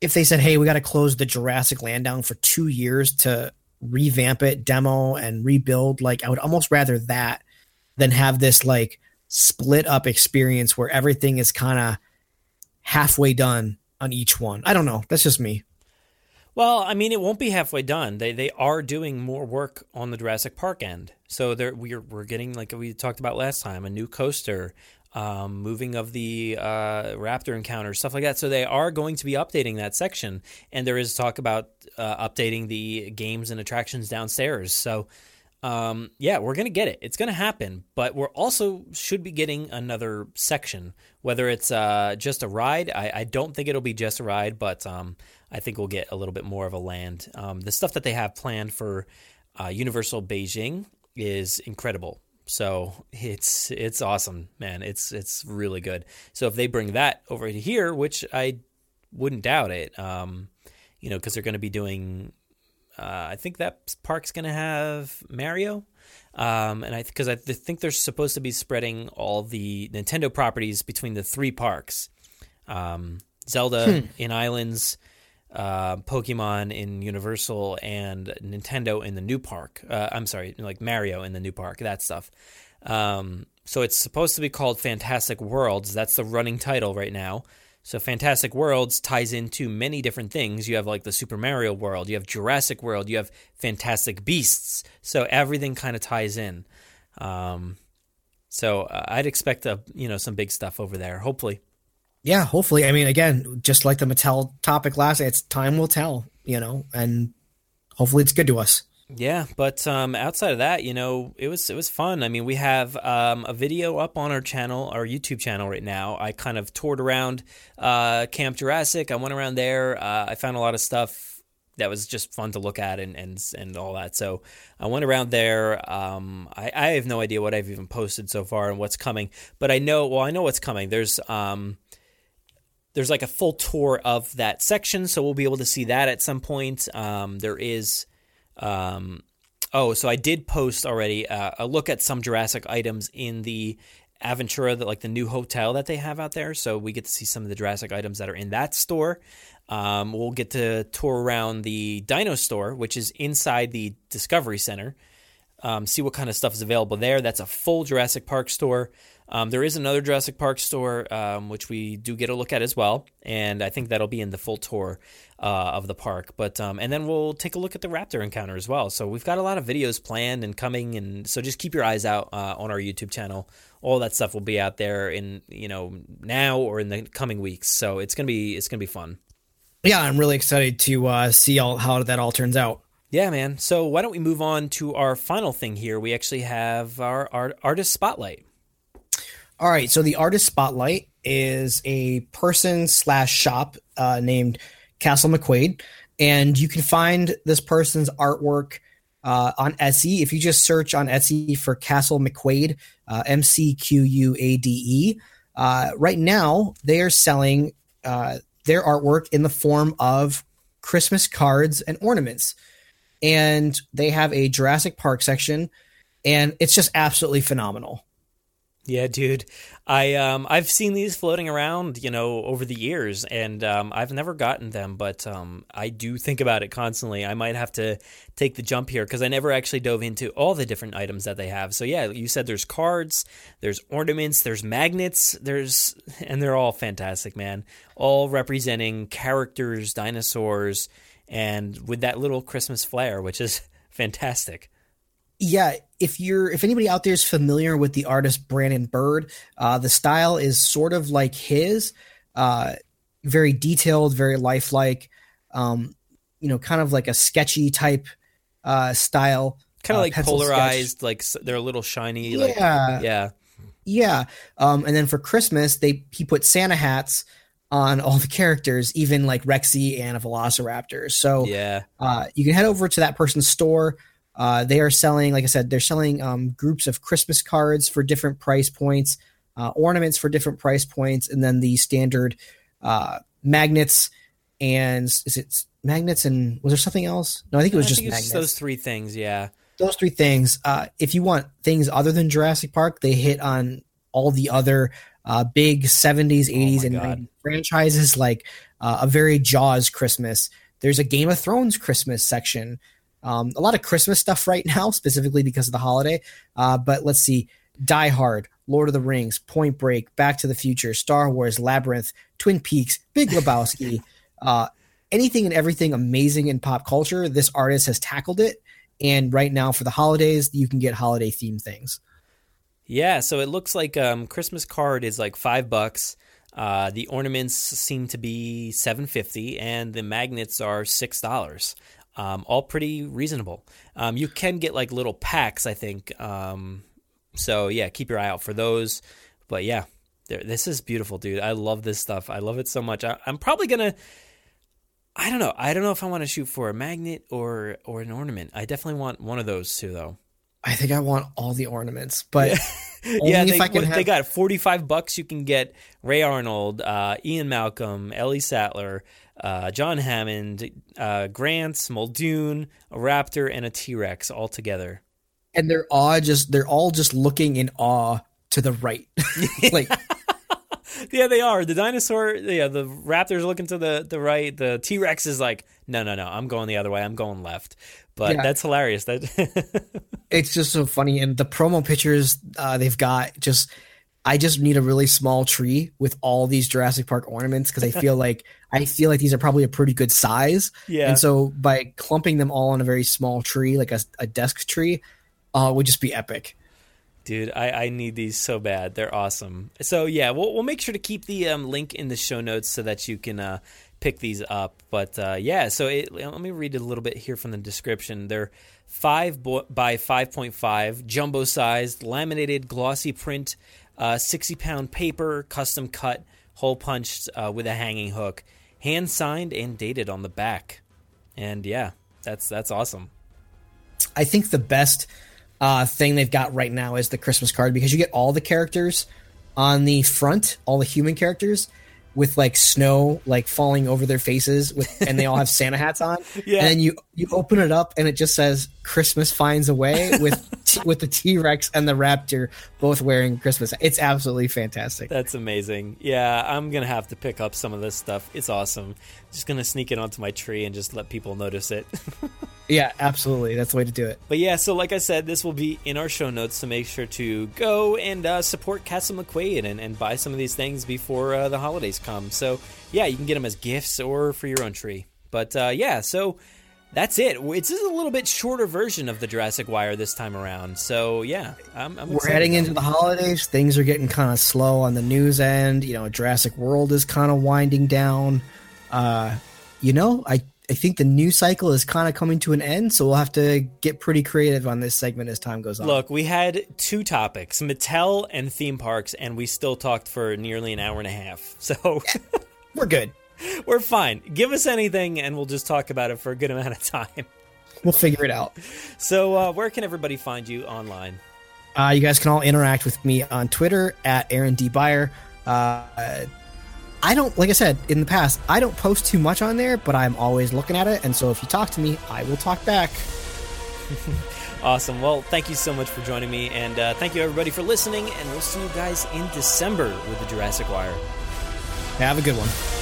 if they said, "Hey, we got to close the Jurassic Land down for two years to revamp it, demo, and rebuild," like I would almost rather that than have this like split up experience where everything is kind of halfway done on each one. I don't know. That's just me. Well, I mean, it won't be halfway done. They they are doing more work on the Jurassic Park end. So they're we're we're getting like we talked about last time, a new coaster, um, moving of the uh, raptor encounters, stuff like that. So they are going to be updating that section, and there is talk about uh, updating the games and attractions downstairs. So um, yeah, we're gonna get it. It's gonna happen, but we're also should be getting another section. Whether it's uh, just a ride, I, I, don't think it'll be just a ride, but um, I think we'll get a little bit more of a land. Um, the stuff that they have planned for uh, Universal Beijing is incredible. So it's it's awesome, man. It's it's really good. So if they bring that over to here, which I wouldn't doubt it, um, you know, because they're going to be doing. Uh, I think that park's going to have Mario, um, and I because I think they're supposed to be spreading all the Nintendo properties between the three parks, um, Zelda hmm. in Islands, uh, Pokemon in Universal and Nintendo in the new park. Uh, I'm sorry, like Mario in the new park, that stuff. Um, so it's supposed to be called Fantastic Worlds. That's the running title right now. So Fantastic Worlds ties into many different things. You have like the Super Mario world, you have Jurassic World, you have Fantastic Beasts. So everything kind of ties in. Um, so uh, I'd expect a, you know some big stuff over there. Hopefully yeah, hopefully. I mean, again, just like the Mattel topic last, it's time will tell, you know, and hopefully it's good to us. Yeah, but um, outside of that, you know, it was it was fun. I mean, we have um, a video up on our channel, our YouTube channel right now. I kind of toured around uh, Camp Jurassic. I went around there. Uh, I found a lot of stuff that was just fun to look at and and and all that. So I went around there. Um, I, I have no idea what I've even posted so far and what's coming, but I know. Well, I know what's coming. There's um, there's like a full tour of that section, so we'll be able to see that at some point. Um, there is, um, oh, so I did post already uh, a look at some Jurassic items in the Aventura, that like the new hotel that they have out there. So we get to see some of the Jurassic items that are in that store. Um, we'll get to tour around the Dino store, which is inside the Discovery Center. Um, see what kind of stuff is available there. That's a full Jurassic Park store. Um, there is another Jurassic Park store, um, which we do get a look at as well, and I think that'll be in the full tour uh, of the park. But um, and then we'll take a look at the Raptor encounter as well. So we've got a lot of videos planned and coming, and so just keep your eyes out uh, on our YouTube channel. All that stuff will be out there in you know now or in the coming weeks. So it's gonna be it's gonna be fun. Yeah, I'm really excited to uh, see all, how that all turns out. Yeah, man. So why don't we move on to our final thing here? We actually have our, our artist spotlight. All right, so the artist spotlight is a person slash shop uh, named Castle McQuade, and you can find this person's artwork uh, on Etsy. If you just search on Etsy for Castle McQuade, uh, M C Q U A D E, uh, right now they are selling uh, their artwork in the form of Christmas cards and ornaments, and they have a Jurassic Park section, and it's just absolutely phenomenal. Yeah, dude. I um I've seen these floating around, you know, over the years and um I've never gotten them, but um I do think about it constantly. I might have to take the jump here cuz I never actually dove into all the different items that they have. So yeah, you said there's cards, there's ornaments, there's magnets, there's and they're all fantastic, man. All representing characters, dinosaurs and with that little Christmas flair, which is fantastic yeah, if you're if anybody out there is familiar with the artist Brandon Bird, uh, the style is sort of like his, uh, very detailed, very lifelike, um, you know, kind of like a sketchy type uh, style, kind of uh, like polarized, sketch. like they're a little shiny. Yeah, like, yeah, yeah. Um, and then for Christmas, they he put Santa hats on all the characters, even like Rexy and a Velociraptor. So yeah, uh, you can head over to that person's store. Uh, they are selling, like I said, they're selling um, groups of Christmas cards for different price points, uh, ornaments for different price points, and then the standard uh, magnets and is it magnets and was there something else? No, I think it was I just magnets. those three things. Yeah. those three things. Uh, if you want things other than Jurassic Park, they hit on all the other uh, big 70s, 80s, my and God. 90s franchises like uh, a very Jaws Christmas. There's a Game of Thrones Christmas section. Um, a lot of Christmas stuff right now, specifically because of the holiday. Uh, but let's see Die Hard, Lord of the Rings, Point Break, Back to the Future, Star Wars, Labyrinth, Twin Peaks, Big Lebowski. uh, anything and everything amazing in pop culture, this artist has tackled it. And right now, for the holidays, you can get holiday themed things. Yeah, so it looks like um, Christmas card is like five bucks. Uh, the ornaments seem to be seven fifty, and the magnets are six dollars. Um, all pretty reasonable. Um, you can get like little packs, I think. Um, so yeah, keep your eye out for those. But yeah, this is beautiful, dude. I love this stuff. I love it so much. I, I'm probably gonna. I don't know. I don't know if I want to shoot for a magnet or or an ornament. I definitely want one of those two, though. I think I want all the ornaments, but yeah, if they, I can what- have they got 45 bucks. You can get Ray Arnold, uh, Ian Malcolm, Ellie Sattler, uh, John Hammond, uh, Grants, Muldoon, a Raptor, and a T Rex all together. and they're all just they're all just looking in awe to the right. like Yeah, they are. The dinosaur, yeah, the Raptor's looking to the, the right. The T Rex is like, no, no, no, I'm going the other way. I'm going left. But Yeah. that's hilarious. That it's just so funny and the promo pictures uh, they've got just i just need a really small tree with all these jurassic park ornaments because i feel like i feel like these are probably a pretty good size Yeah. and so by clumping them all on a very small tree like a, a desk tree uh, would just be epic Dude, I, I need these so bad. They're awesome. So yeah, we'll we'll make sure to keep the um, link in the show notes so that you can uh, pick these up. But uh, yeah, so it, let me read a little bit here from the description. They're five by five point five, jumbo sized, laminated, glossy print, uh, sixty pound paper, custom cut, hole punched uh, with a hanging hook, hand signed and dated on the back. And yeah, that's that's awesome. I think the best uh, thing they've got right now is the Christmas card because you get all the characters on the front, all the human characters with like snow like falling over their faces with and they all have Santa hats on. Yeah. And then you you open it up and it just says Christmas finds a way with t- with the T-Rex and the Raptor both wearing Christmas. It's absolutely fantastic. That's amazing. Yeah, I'm gonna have to pick up some of this stuff. It's awesome. Just gonna sneak it onto my tree and just let people notice it. Yeah, absolutely. That's the way to do it. but yeah, so like I said, this will be in our show notes, so make sure to go and uh, support Castle McQuade and, and buy some of these things before uh, the holidays come. So yeah, you can get them as gifts or for your own tree. But uh, yeah, so that's it. It's just a little bit shorter version of the Jurassic Wire this time around. So yeah, I'm, I'm We're heading into the holidays. Things are getting kind of slow on the news end. You know, Jurassic World is kind of winding down. Uh, you know, I, I think the news cycle is kind of coming to an end, so we'll have to get pretty creative on this segment as time goes on. Look, we had two topics, Mattel and theme parks, and we still talked for nearly an hour and a half. So we're good. we're fine. Give us anything, and we'll just talk about it for a good amount of time. We'll figure it out. So, uh, where can everybody find you online? Uh, you guys can all interact with me on Twitter at Aaron D. Beyer. Uh, I don't, like I said in the past, I don't post too much on there, but I'm always looking at it. And so if you talk to me, I will talk back. Awesome. Well, thank you so much for joining me, and uh, thank you everybody for listening. And we'll see you guys in December with the Jurassic Wire. Have a good one.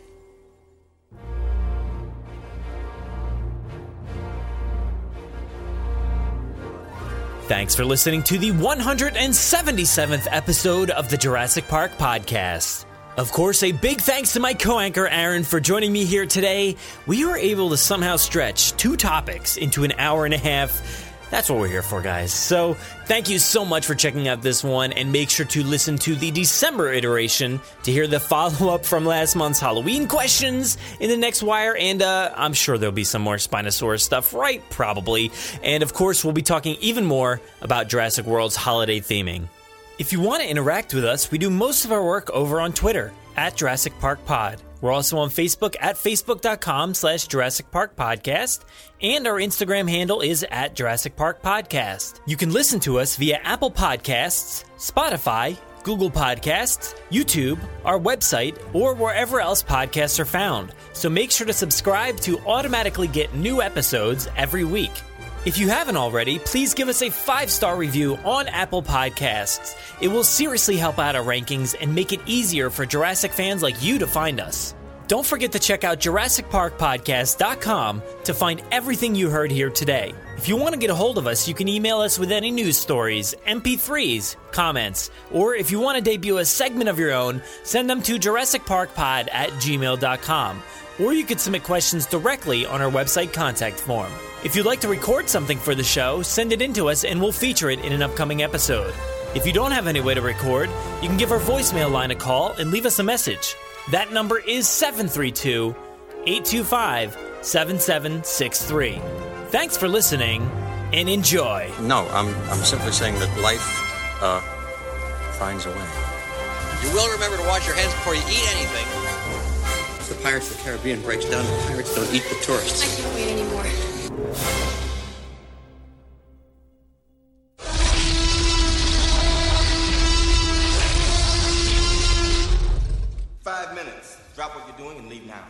Thanks for listening to the 177th episode of the Jurassic Park Podcast. Of course, a big thanks to my co anchor Aaron for joining me here today. We were able to somehow stretch two topics into an hour and a half. That's what we're here for, guys. So, thank you so much for checking out this one, and make sure to listen to the December iteration to hear the follow up from last month's Halloween questions in the next wire. And uh, I'm sure there'll be some more Spinosaurus stuff, right? Probably. And of course, we'll be talking even more about Jurassic World's holiday theming. If you want to interact with us, we do most of our work over on Twitter at Jurassic Park Pod. We're also on Facebook at facebook.com slash Jurassic Park Podcast, and our Instagram handle is at Jurassic Park Podcast. You can listen to us via Apple Podcasts, Spotify, Google Podcasts, YouTube, our website, or wherever else podcasts are found. So make sure to subscribe to automatically get new episodes every week. If you haven't already, please give us a five star review on Apple Podcasts. It will seriously help out our rankings and make it easier for Jurassic fans like you to find us. Don't forget to check out JurassicParkPodcast.com to find everything you heard here today. If you want to get a hold of us, you can email us with any news stories, MP3s, comments, or if you want to debut a segment of your own, send them to JurassicParkPod at gmail.com. Or you could submit questions directly on our website contact form. If you'd like to record something for the show, send it in to us and we'll feature it in an upcoming episode. If you don't have any way to record, you can give our voicemail line a call and leave us a message. That number is 732 825 7763. Thanks for listening and enjoy. No, I'm, I'm simply saying that life uh, finds a way. You will remember to wash your hands before you eat anything. The Pirates of the Caribbean breaks down. The pirates don't eat the tourists. I can't wait anymore. Five minutes. Drop what you're doing and leave now.